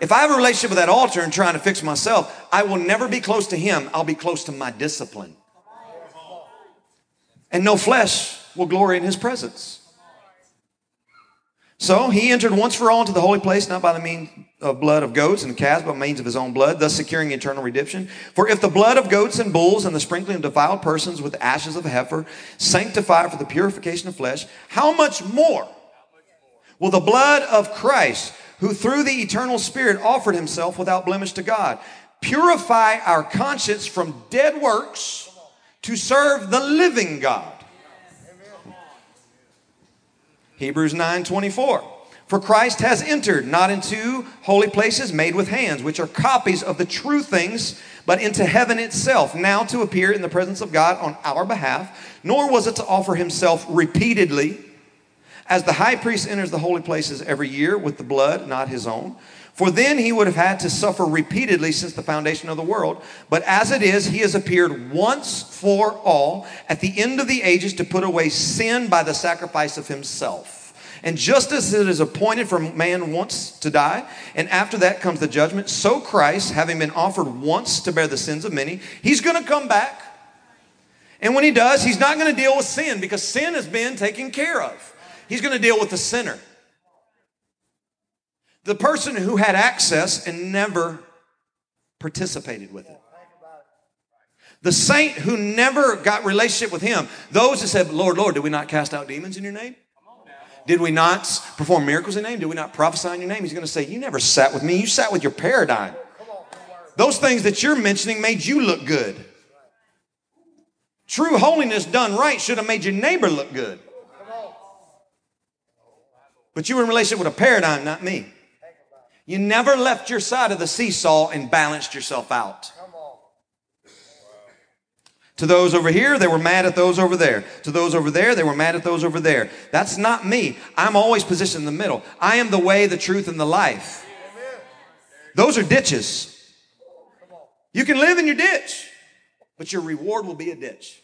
If I have a relationship with that altar and trying to fix myself, I will never be close to Him. I'll be close to my discipline. And no flesh will glory in His presence. So he entered once for all into the holy place, not by the means of blood of goats and calves, but by means of his own blood, thus securing eternal redemption. For if the blood of goats and bulls and the sprinkling of defiled persons with ashes of heifer sanctify for the purification of flesh, how much more will the blood of Christ, who through the eternal Spirit offered himself without blemish to God. Purify our conscience from dead works to serve the living God. Hebrews 9 24. For Christ has entered not into holy places made with hands, which are copies of the true things, but into heaven itself, now to appear in the presence of God on our behalf. Nor was it to offer himself repeatedly as the high priest enters the holy places every year with the blood, not his own. For then he would have had to suffer repeatedly since the foundation of the world. But as it is, he has appeared once for all at the end of the ages to put away sin by the sacrifice of himself. And just as it is appointed for man once to die, and after that comes the judgment, so Christ, having been offered once to bear the sins of many, he's going to come back. And when he does, he's not going to deal with sin because sin has been taken care of. He's going to deal with the sinner. The person who had access and never participated with it. The saint who never got relationship with him. Those that said, Lord, Lord, did we not cast out demons in your name? Did we not perform miracles in your name? Did we not prophesy in your name? He's going to say, You never sat with me. You sat with your paradigm. Those things that you're mentioning made you look good. True holiness done right should have made your neighbor look good. But you were in relationship with a paradigm, not me. You never left your side of the seesaw and balanced yourself out. To those over here, they were mad at those over there. To those over there, they were mad at those over there. That's not me. I'm always positioned in the middle. I am the way, the truth, and the life. Those are ditches. You can live in your ditch, but your reward will be a ditch.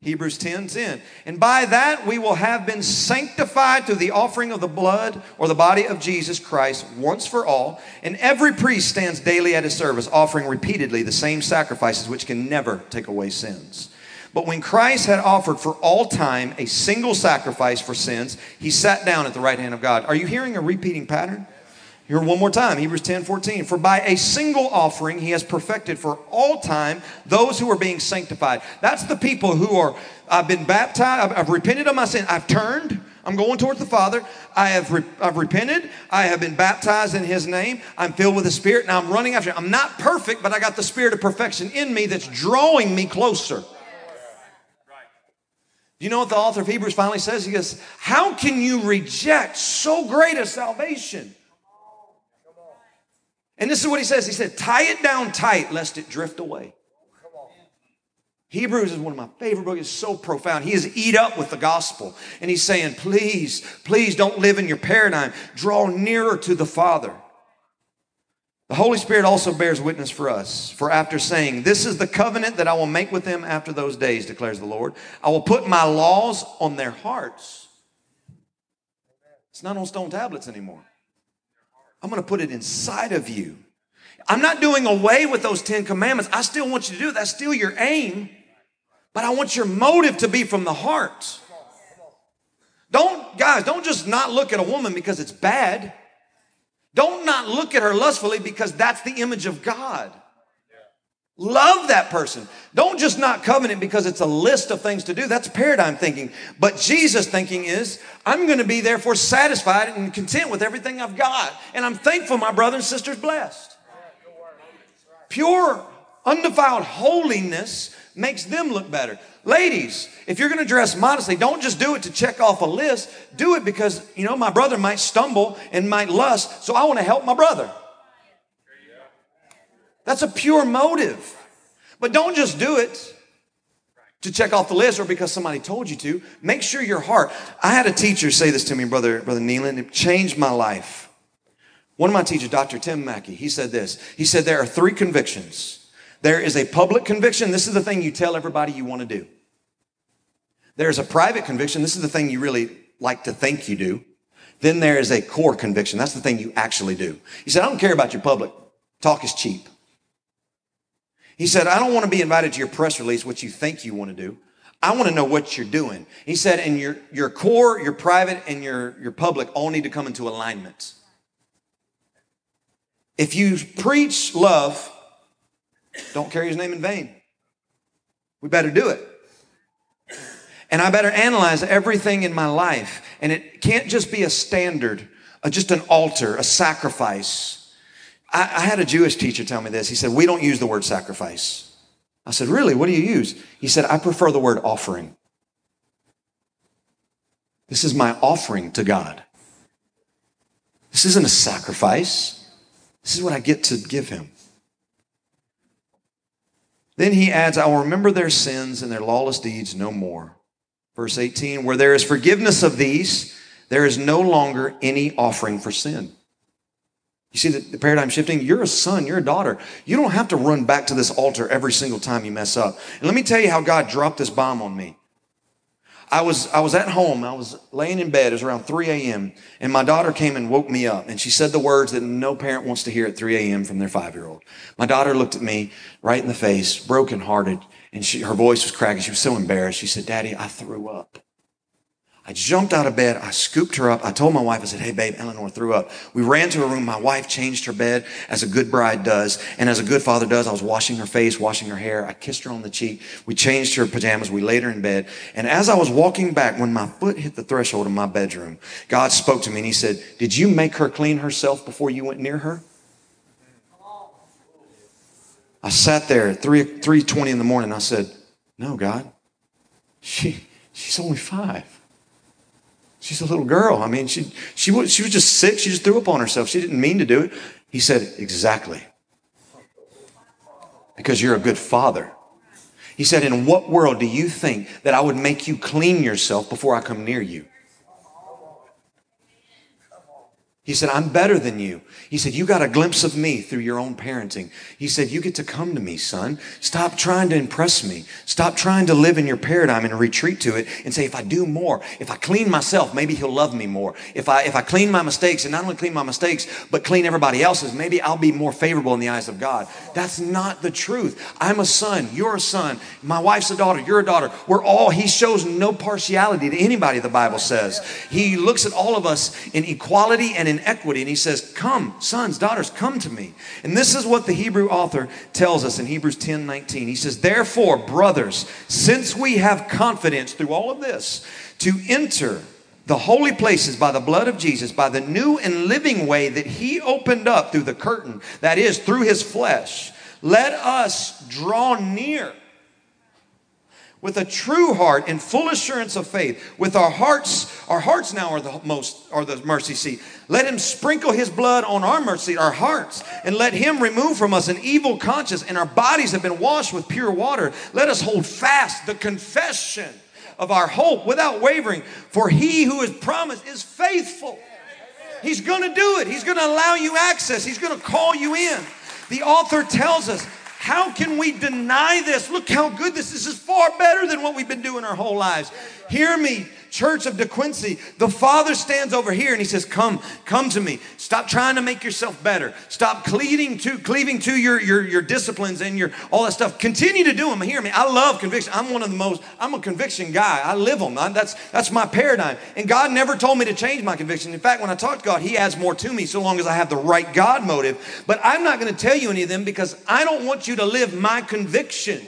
Hebrews 10 10. And by that we will have been sanctified through the offering of the blood or the body of Jesus Christ once for all. And every priest stands daily at his service, offering repeatedly the same sacrifices which can never take away sins. But when Christ had offered for all time a single sacrifice for sins, he sat down at the right hand of God. Are you hearing a repeating pattern? Here one more time, Hebrews 10 14. For by a single offering he has perfected for all time those who are being sanctified. That's the people who are, I've been baptized, I've, I've repented of my sin, I've turned, I'm going towards the Father. I have re- I've repented. I have been baptized in His name. I'm filled with the Spirit. Now I'm running after Him. I'm not perfect, but I got the Spirit of perfection in me that's drawing me closer. Do you know what the author of Hebrews finally says? He goes, How can you reject so great a salvation? And this is what he says. He said, tie it down tight lest it drift away. Hebrews is one of my favorite books. It's so profound. He is eat up with the gospel. And he's saying, please, please don't live in your paradigm. Draw nearer to the Father. The Holy Spirit also bears witness for us. For after saying, This is the covenant that I will make with them after those days, declares the Lord, I will put my laws on their hearts. It's not on stone tablets anymore. I'm going to put it inside of you. I'm not doing away with those 10 commandments. I still want you to do it. That's still your aim. But I want your motive to be from the heart. Don't, guys, don't just not look at a woman because it's bad. Don't not look at her lustfully because that's the image of God. Love that person. Don't just not covenant because it's a list of things to do. That's paradigm thinking. But Jesus thinking is, I'm going to be therefore satisfied and content with everything I've got. And I'm thankful my brother and sister's blessed. Pure, undefiled holiness makes them look better. Ladies, if you're going to dress modestly, don't just do it to check off a list. Do it because, you know, my brother might stumble and might lust, so I want to help my brother. That's a pure motive. But don't just do it to check off the list or because somebody told you to. Make sure your heart. I had a teacher say this to me, brother, brother Neelan. It changed my life. One of my teachers, Dr. Tim Mackey, he said this. He said there are three convictions. There is a public conviction. This is the thing you tell everybody you want to do. There's a private conviction. This is the thing you really like to think you do. Then there is a core conviction. That's the thing you actually do. He said, I don't care about your public. Talk is cheap. He said, I don't want to be invited to your press release, what you think you want to do. I want to know what you're doing. He said, and your, your core, your private, and your, your public all need to come into alignment. If you preach love, don't carry his name in vain. We better do it. And I better analyze everything in my life. And it can't just be a standard, uh, just an altar, a sacrifice. I, I had a Jewish teacher tell me this. He said, We don't use the word sacrifice. I said, Really? What do you use? He said, I prefer the word offering. This is my offering to God. This isn't a sacrifice. This is what I get to give him. Then he adds, I will remember their sins and their lawless deeds no more. Verse 18, where there is forgiveness of these, there is no longer any offering for sin. You see the, the, paradigm shifting? You're a son, you're a daughter. You don't have to run back to this altar every single time you mess up. And let me tell you how God dropped this bomb on me. I was, I was at home, I was laying in bed, it was around 3 a.m., and my daughter came and woke me up, and she said the words that no parent wants to hear at 3 a.m. from their five year old. My daughter looked at me right in the face, brokenhearted, and she, her voice was cracking. She was so embarrassed. She said, Daddy, I threw up. I jumped out of bed. I scooped her up. I told my wife, I said, Hey, babe, Eleanor threw up. We ran to her room. My wife changed her bed as a good bride does. And as a good father does, I was washing her face, washing her hair. I kissed her on the cheek. We changed her pajamas. We laid her in bed. And as I was walking back, when my foot hit the threshold of my bedroom, God spoke to me and He said, Did you make her clean herself before you went near her? I sat there at 3, 3.20 in the morning. I said, No, God. She, she's only five. She's a little girl. I mean, she, she, was, she was just sick. She just threw up on herself. She didn't mean to do it. He said, Exactly. Because you're a good father. He said, In what world do you think that I would make you clean yourself before I come near you? He said, I'm better than you. He said, You got a glimpse of me through your own parenting. He said, You get to come to me, son. Stop trying to impress me. Stop trying to live in your paradigm and retreat to it and say, If I do more, if I clean myself, maybe he'll love me more. If I, if I clean my mistakes and not only clean my mistakes, but clean everybody else's, maybe I'll be more favorable in the eyes of God. That's not the truth. I'm a son. You're a son. My wife's a daughter. You're a daughter. We're all, he shows no partiality to anybody, the Bible says. He looks at all of us in equality and in equity. And he says, Come, sons, daughters, come to me. And this is what the Hebrew author tells us in Hebrews 10 19. He says, Therefore, brothers, since we have confidence through all of this to enter the holy places by the blood of Jesus, by the new and living way that he opened up through the curtain, that is, through his flesh, let us draw near with a true heart and full assurance of faith with our hearts our hearts now are the most are the mercy seat. Let him sprinkle his blood on our mercy our hearts and let him remove from us an evil conscience and our bodies have been washed with pure water. Let us hold fast the confession of our hope without wavering for he who is promised is faithful. He's going to do it. He's going to allow you access. He's going to call you in. The author tells us how can we deny this? Look how good this is. This is far better than what we've been doing our whole lives. Hear me church of De DeQuincy, the Father stands over here and he says, Come, come to me. Stop trying to make yourself better. Stop cleaving to cleaving to your, your, your disciplines and your all that stuff. Continue to do them. Hear me. I love conviction. I'm one of the most, I'm a conviction guy. I live them. I, that's that's my paradigm. And God never told me to change my conviction. In fact, when I talk to God, He adds more to me so long as I have the right God motive. But I'm not going to tell you any of them because I don't want you to live my conviction.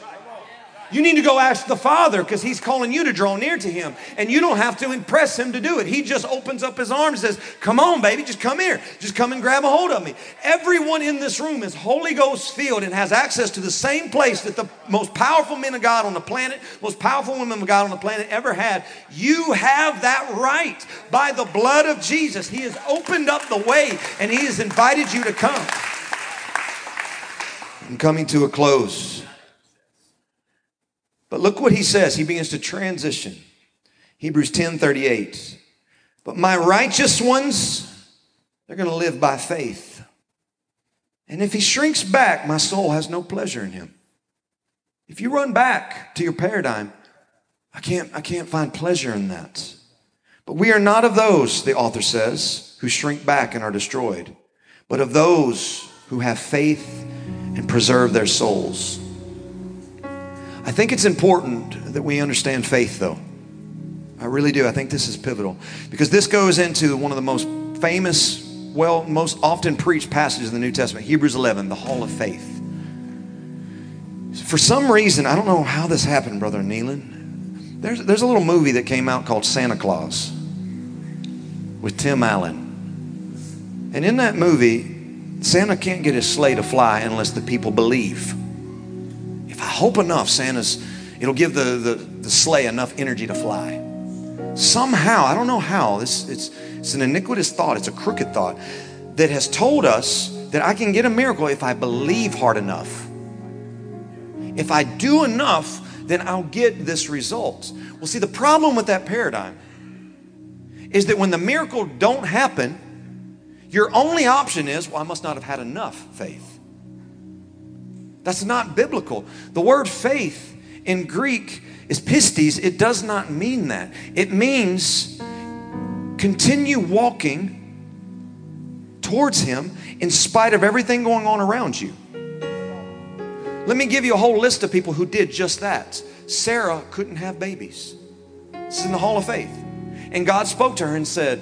You need to go ask the Father because He's calling you to draw near to Him. And you don't have to impress Him to do it. He just opens up His arms and says, Come on, baby, just come here. Just come and grab a hold of me. Everyone in this room is Holy Ghost filled and has access to the same place that the most powerful men of God on the planet, most powerful women of God on the planet ever had. You have that right by the blood of Jesus. He has opened up the way and He has invited you to come. I'm coming to a close. But look what he says. He begins to transition. Hebrews 10 38. But my righteous ones, they're going to live by faith. And if he shrinks back, my soul has no pleasure in him. If you run back to your paradigm, I can't, I can't find pleasure in that. But we are not of those, the author says, who shrink back and are destroyed, but of those who have faith and preserve their souls. I think it's important that we understand faith, though. I really do. I think this is pivotal because this goes into one of the most famous, well, most often preached passages in the New Testament, Hebrews 11, the Hall of Faith. For some reason, I don't know how this happened, Brother Neelan. There's, there's a little movie that came out called Santa Claus with Tim Allen. And in that movie, Santa can't get his sleigh to fly unless the people believe. I hope enough, Santa's, it'll give the, the, the sleigh enough energy to fly. Somehow, I don't know how, this, it's, it's an iniquitous thought, it's a crooked thought that has told us that I can get a miracle if I believe hard enough. If I do enough, then I'll get this result. Well, see, the problem with that paradigm is that when the miracle don't happen, your only option is, well, I must not have had enough faith. That's not biblical. The word faith in Greek is pistis. It does not mean that. It means continue walking towards Him in spite of everything going on around you. Let me give you a whole list of people who did just that. Sarah couldn't have babies. This is in the Hall of Faith. And God spoke to her and said,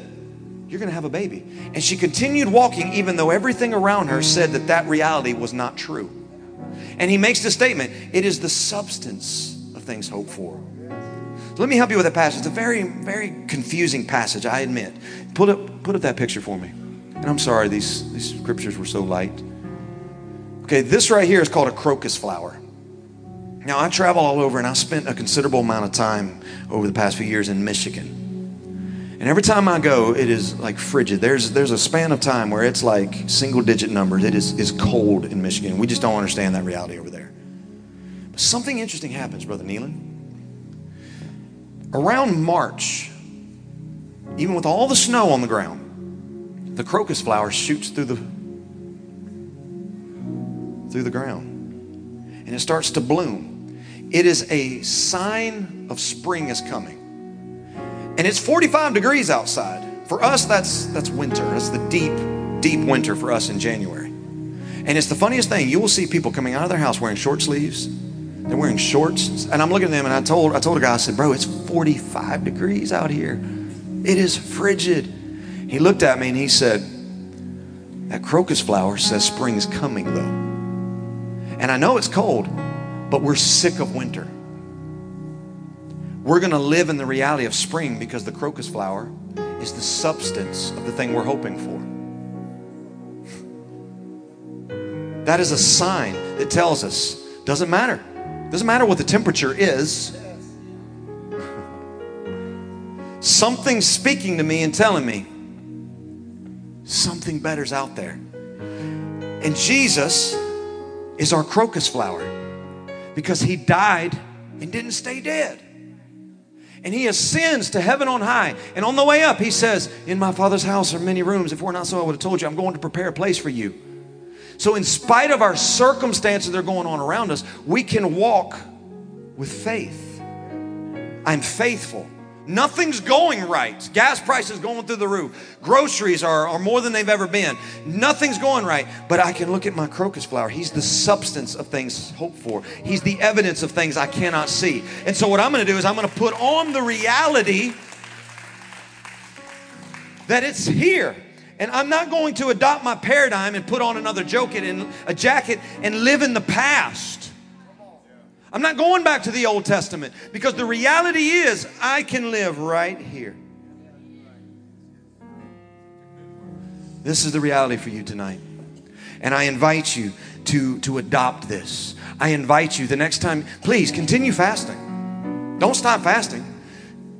You're going to have a baby. And she continued walking, even though everything around her said that that reality was not true. And he makes the statement it is the substance of things hoped for. So let me help you with a passage. It's a very, very confusing passage, I admit. Put up, put up that picture for me. And I'm sorry, these, these scriptures were so light. Okay, this right here is called a crocus flower. Now, I travel all over and I spent a considerable amount of time over the past few years in Michigan. And every time I go, it is like frigid. There's, there's a span of time where it's like single digit numbers. It is, is cold in Michigan. We just don't understand that reality over there. But something interesting happens, Brother Neelan. Around March, even with all the snow on the ground, the crocus flower shoots through the through the ground and it starts to bloom. It is a sign of spring is coming. And it's 45 degrees outside. For us, that's that's winter. That's the deep, deep winter for us in January. And it's the funniest thing. You will see people coming out of their house wearing short sleeves. They're wearing shorts. And I'm looking at them and I told I told a guy, I said, bro, it's 45 degrees out here. It is frigid. He looked at me and he said, That crocus flower says spring's coming though. And I know it's cold, but we're sick of winter. We're going to live in the reality of spring because the crocus flower is the substance of the thing we're hoping for. That is a sign that tells us doesn't matter. Doesn't matter what the temperature is. Something's speaking to me and telling me something better's out there. And Jesus is our crocus flower because he died and didn't stay dead. And he ascends to heaven on high. And on the way up, he says, In my Father's house are many rooms. If we're not so, I would have told you, I'm going to prepare a place for you. So, in spite of our circumstances that are going on around us, we can walk with faith. I'm faithful. Nothing's going right. Gas prices going through the roof. Groceries are, are more than they've ever been. Nothing's going right. But I can look at my crocus flower. He's the substance of things hoped for. He's the evidence of things I cannot see. And so what I'm going to do is I'm going to put on the reality that it's here. And I'm not going to adopt my paradigm and put on another jacket and a jacket and live in the past. I'm not going back to the Old Testament because the reality is I can live right here. This is the reality for you tonight. And I invite you to, to adopt this. I invite you the next time, please continue fasting. Don't stop fasting.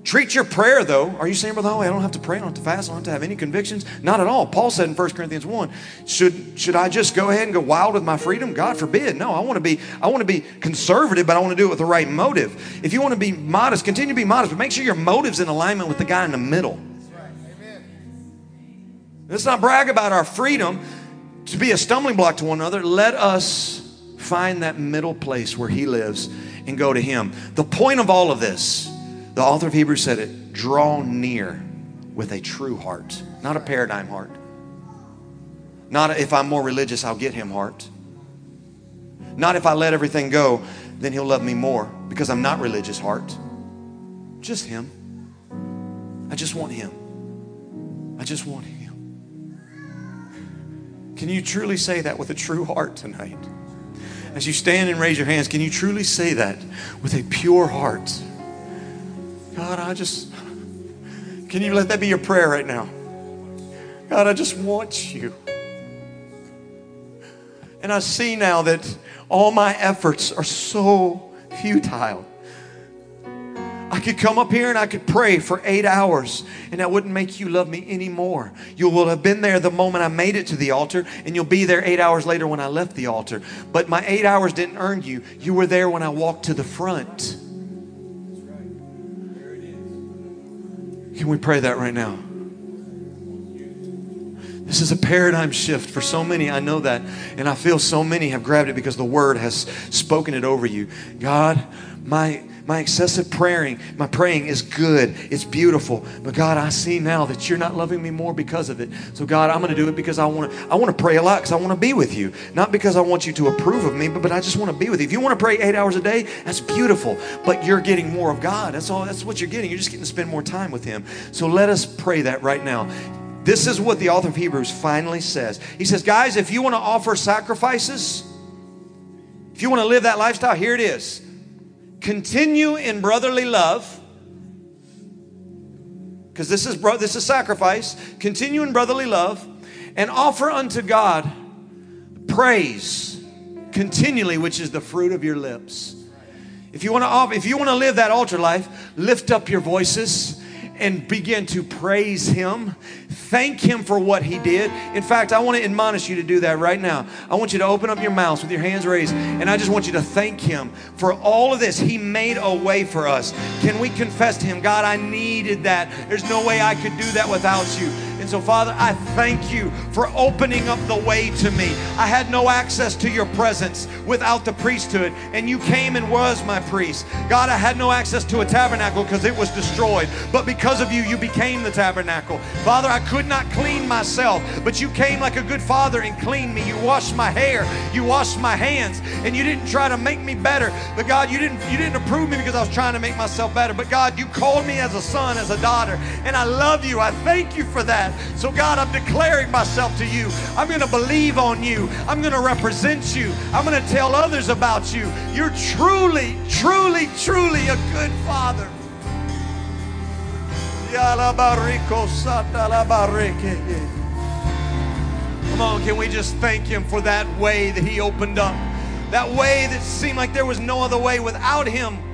Treat your prayer though. Are you saying, Brother Holloway, I don't have to pray, I don't have to fast, I don't have to have any convictions? Not at all. Paul said in 1 Corinthians 1, should, should I just go ahead and go wild with my freedom? God forbid. No, I want to be, I want to be conservative, but I want to do it with the right motive. If you want to be modest, continue to be modest, but make sure your motive's in alignment with the guy in the middle. Let's not brag about our freedom to be a stumbling block to one another. Let us find that middle place where he lives and go to him. The point of all of this the author of Hebrews said it draw near with a true heart, not a paradigm heart. Not a, if I'm more religious, I'll get him heart. Not if I let everything go, then he'll love me more because I'm not religious heart. Just him. I just want him. I just want him. Can you truly say that with a true heart tonight? As you stand and raise your hands, can you truly say that with a pure heart? God, I just, can you let that be your prayer right now? God, I just want you. And I see now that all my efforts are so futile. I could come up here and I could pray for eight hours, and that wouldn't make you love me anymore. You will have been there the moment I made it to the altar, and you'll be there eight hours later when I left the altar. But my eight hours didn't earn you. You were there when I walked to the front. Can we pray that right now? This is a paradigm shift for so many. I know that. And I feel so many have grabbed it because the word has spoken it over you. God, my my excessive praying, my praying is good. It's beautiful. But God, I see now that you're not loving me more because of it. So God, I'm going to do it because I want to I want to pray a lot because I want to be with you. Not because I want you to approve of me, but, but I just want to be with you. If you want to pray 8 hours a day, that's beautiful. But you're getting more of God. That's all that's what you're getting. You're just getting to spend more time with him. So let us pray that right now. This is what the author of Hebrews finally says. He says, Guys, if you want to offer sacrifices, if you want to live that lifestyle, here it is. Continue in brotherly love. Because this is bro- this is sacrifice. Continue in brotherly love and offer unto God praise continually, which is the fruit of your lips. If you want to offer, if you want to live that altar life, lift up your voices and begin to praise Him. Thank Him for what He did. In fact, I want to admonish you to do that right now. I want you to open up your mouths with your hands raised, and I just want you to thank Him for all of this. He made a way for us. Can we confess to Him, God, I needed that. There's no way I could do that without you. And so, Father, I thank you for opening up the way to me. I had no access to your presence without the priesthood, and you came and was my priest. God, I had no access to a tabernacle because it was destroyed. But because of you, you became the tabernacle. Father, I could not clean myself, but you came like a good father and cleaned me. You washed my hair, you washed my hands, and you didn't try to make me better. But God, you didn't you didn't approve me because I was trying to make myself better. But God, you called me as a son, as a daughter, and I love you. I thank you for that. So, God, I'm declaring myself to you. I'm going to believe on you. I'm going to represent you. I'm going to tell others about you. You're truly, truly, truly a good father. Come on, can we just thank him for that way that he opened up? That way that seemed like there was no other way without him.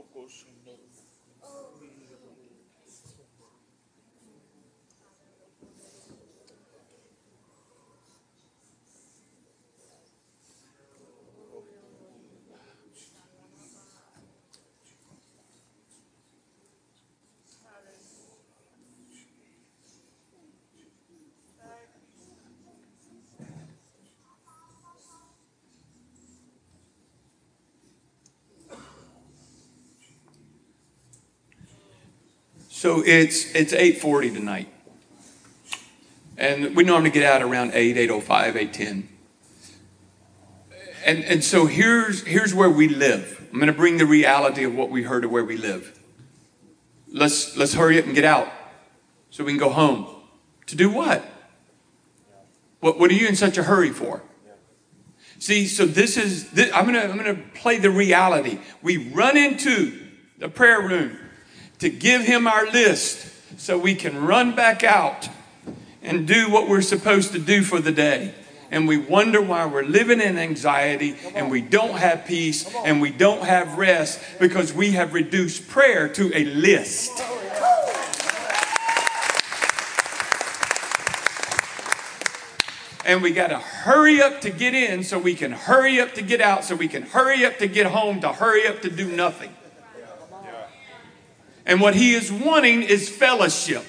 Okosuno. So it's it's 8:40 tonight. And we normally get out around 8, 805, 810. And and so here's here's where we live. I'm going to bring the reality of what we heard of where we live. Let's let's hurry up and get out so we can go home. To do what? What what are you in such a hurry for? See, so this is this, I'm to I'm going to play the reality. We run into the prayer room to give him our list so we can run back out and do what we're supposed to do for the day. And we wonder why we're living in anxiety and we don't have peace and we don't have rest because we have reduced prayer to a list. And we got to hurry up to get in so we can hurry up to get out, so we can hurry up to get home, to hurry up to do nothing. And what he is wanting is fellowship.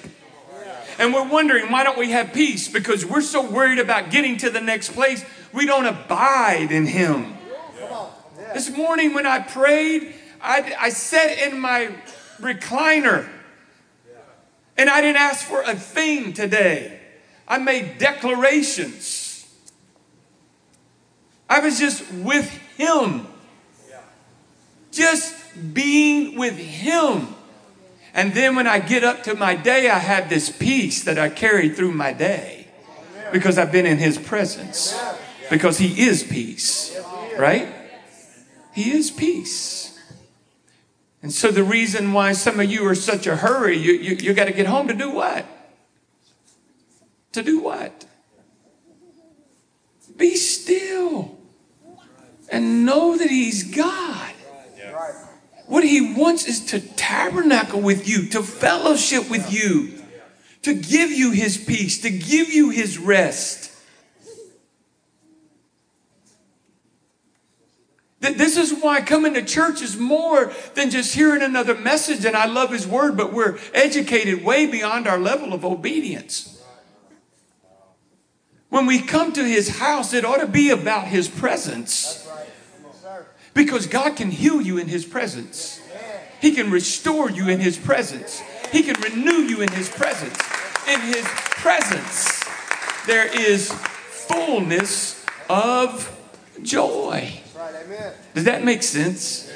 And we're wondering, why don't we have peace? Because we're so worried about getting to the next place, we don't abide in him. This morning when I prayed, I, I sat in my recliner and I didn't ask for a thing today. I made declarations. I was just with him. Just being with him. And then when I get up to my day, I have this peace that I carry through my day because I've been in His presence. Because He is peace, right? He is peace. And so the reason why some of you are such a hurry, you, you, you got to get home to do what? To do what? Be still and know that He's God. What he wants is to tabernacle with you, to fellowship with you, to give you his peace, to give you his rest. This is why coming to church is more than just hearing another message, and I love his word, but we're educated way beyond our level of obedience. When we come to his house, it ought to be about his presence. Because God can heal you in His presence. He can restore you in His presence. He can renew you in His presence. In His presence, there is fullness of joy. Does that make sense?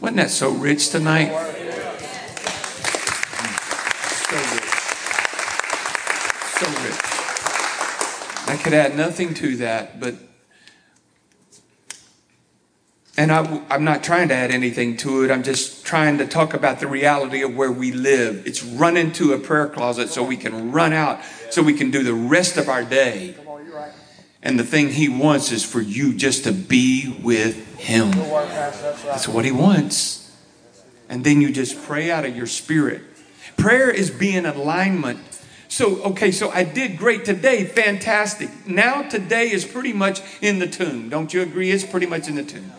Wasn't that so rich tonight? So rich. So rich. I could add nothing to that, but and I, am not trying to add anything to it. I'm just trying to talk about the reality of where we live. It's run into a prayer closet so we can run out, so we can do the rest of our day. And the thing he wants is for you just to be with him. That's what he wants. And then you just pray out of your spirit. Prayer is being alignment. So, okay, so I did great today. Fantastic. Now today is pretty much in the tomb. Don't you agree? It's pretty much in the tomb.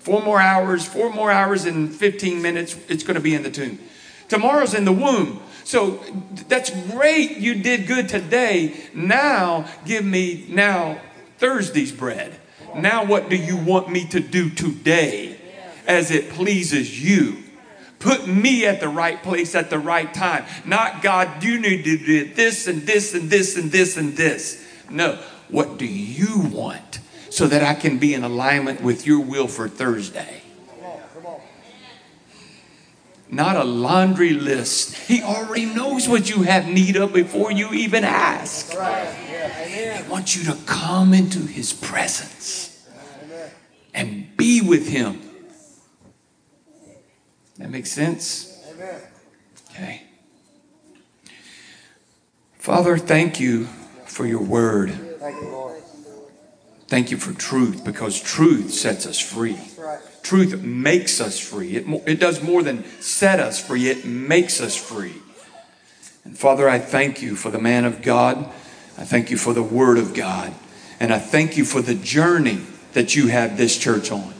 Four more hours, four more hours and 15 minutes, it's going to be in the tomb. Tomorrow's in the womb. So that's great. You did good today. Now give me now Thursday's bread. Now what do you want me to do today as it pleases you? Put me at the right place at the right time. Not God, you need to do this and this and this and this and this. No. What do you want? So that I can be in alignment with your will for Thursday. Not a laundry list. He already knows what you have need of before you even ask. He wants you to come into His presence and be with Him. That makes sense? Okay. Father, thank you for your word. Thank you for truth because truth sets us free. Truth makes us free. It, it does more than set us free, it makes us free. And Father, I thank you for the man of God. I thank you for the word of God. And I thank you for the journey that you have this church on.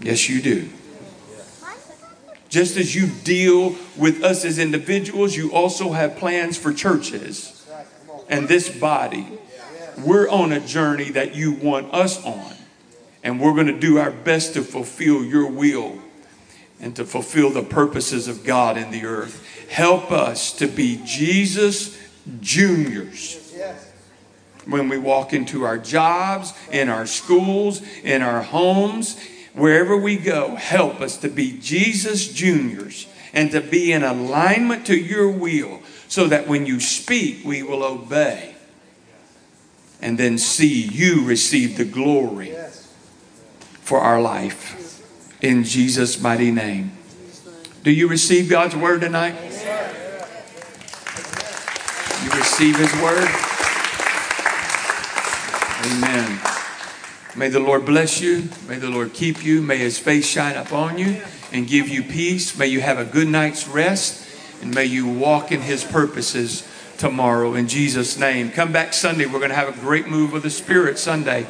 Yes, you do. Just as you deal with us as individuals, you also have plans for churches and this body. We're on a journey that you want us on. And we're going to do our best to fulfill your will and to fulfill the purposes of God in the earth. Help us to be Jesus juniors when we walk into our jobs, in our schools, in our homes, wherever we go. Help us to be Jesus juniors and to be in alignment to your will so that when you speak, we will obey and then see you receive the glory for our life. In Jesus' mighty name. Do you receive God's word tonight? You receive his word? Amen. May the Lord bless you. May the Lord keep you. May his face shine upon you and give you peace. May you have a good night's rest and may you walk in his purposes tomorrow in Jesus' name. Come back Sunday. We're going to have a great move of the Spirit Sunday.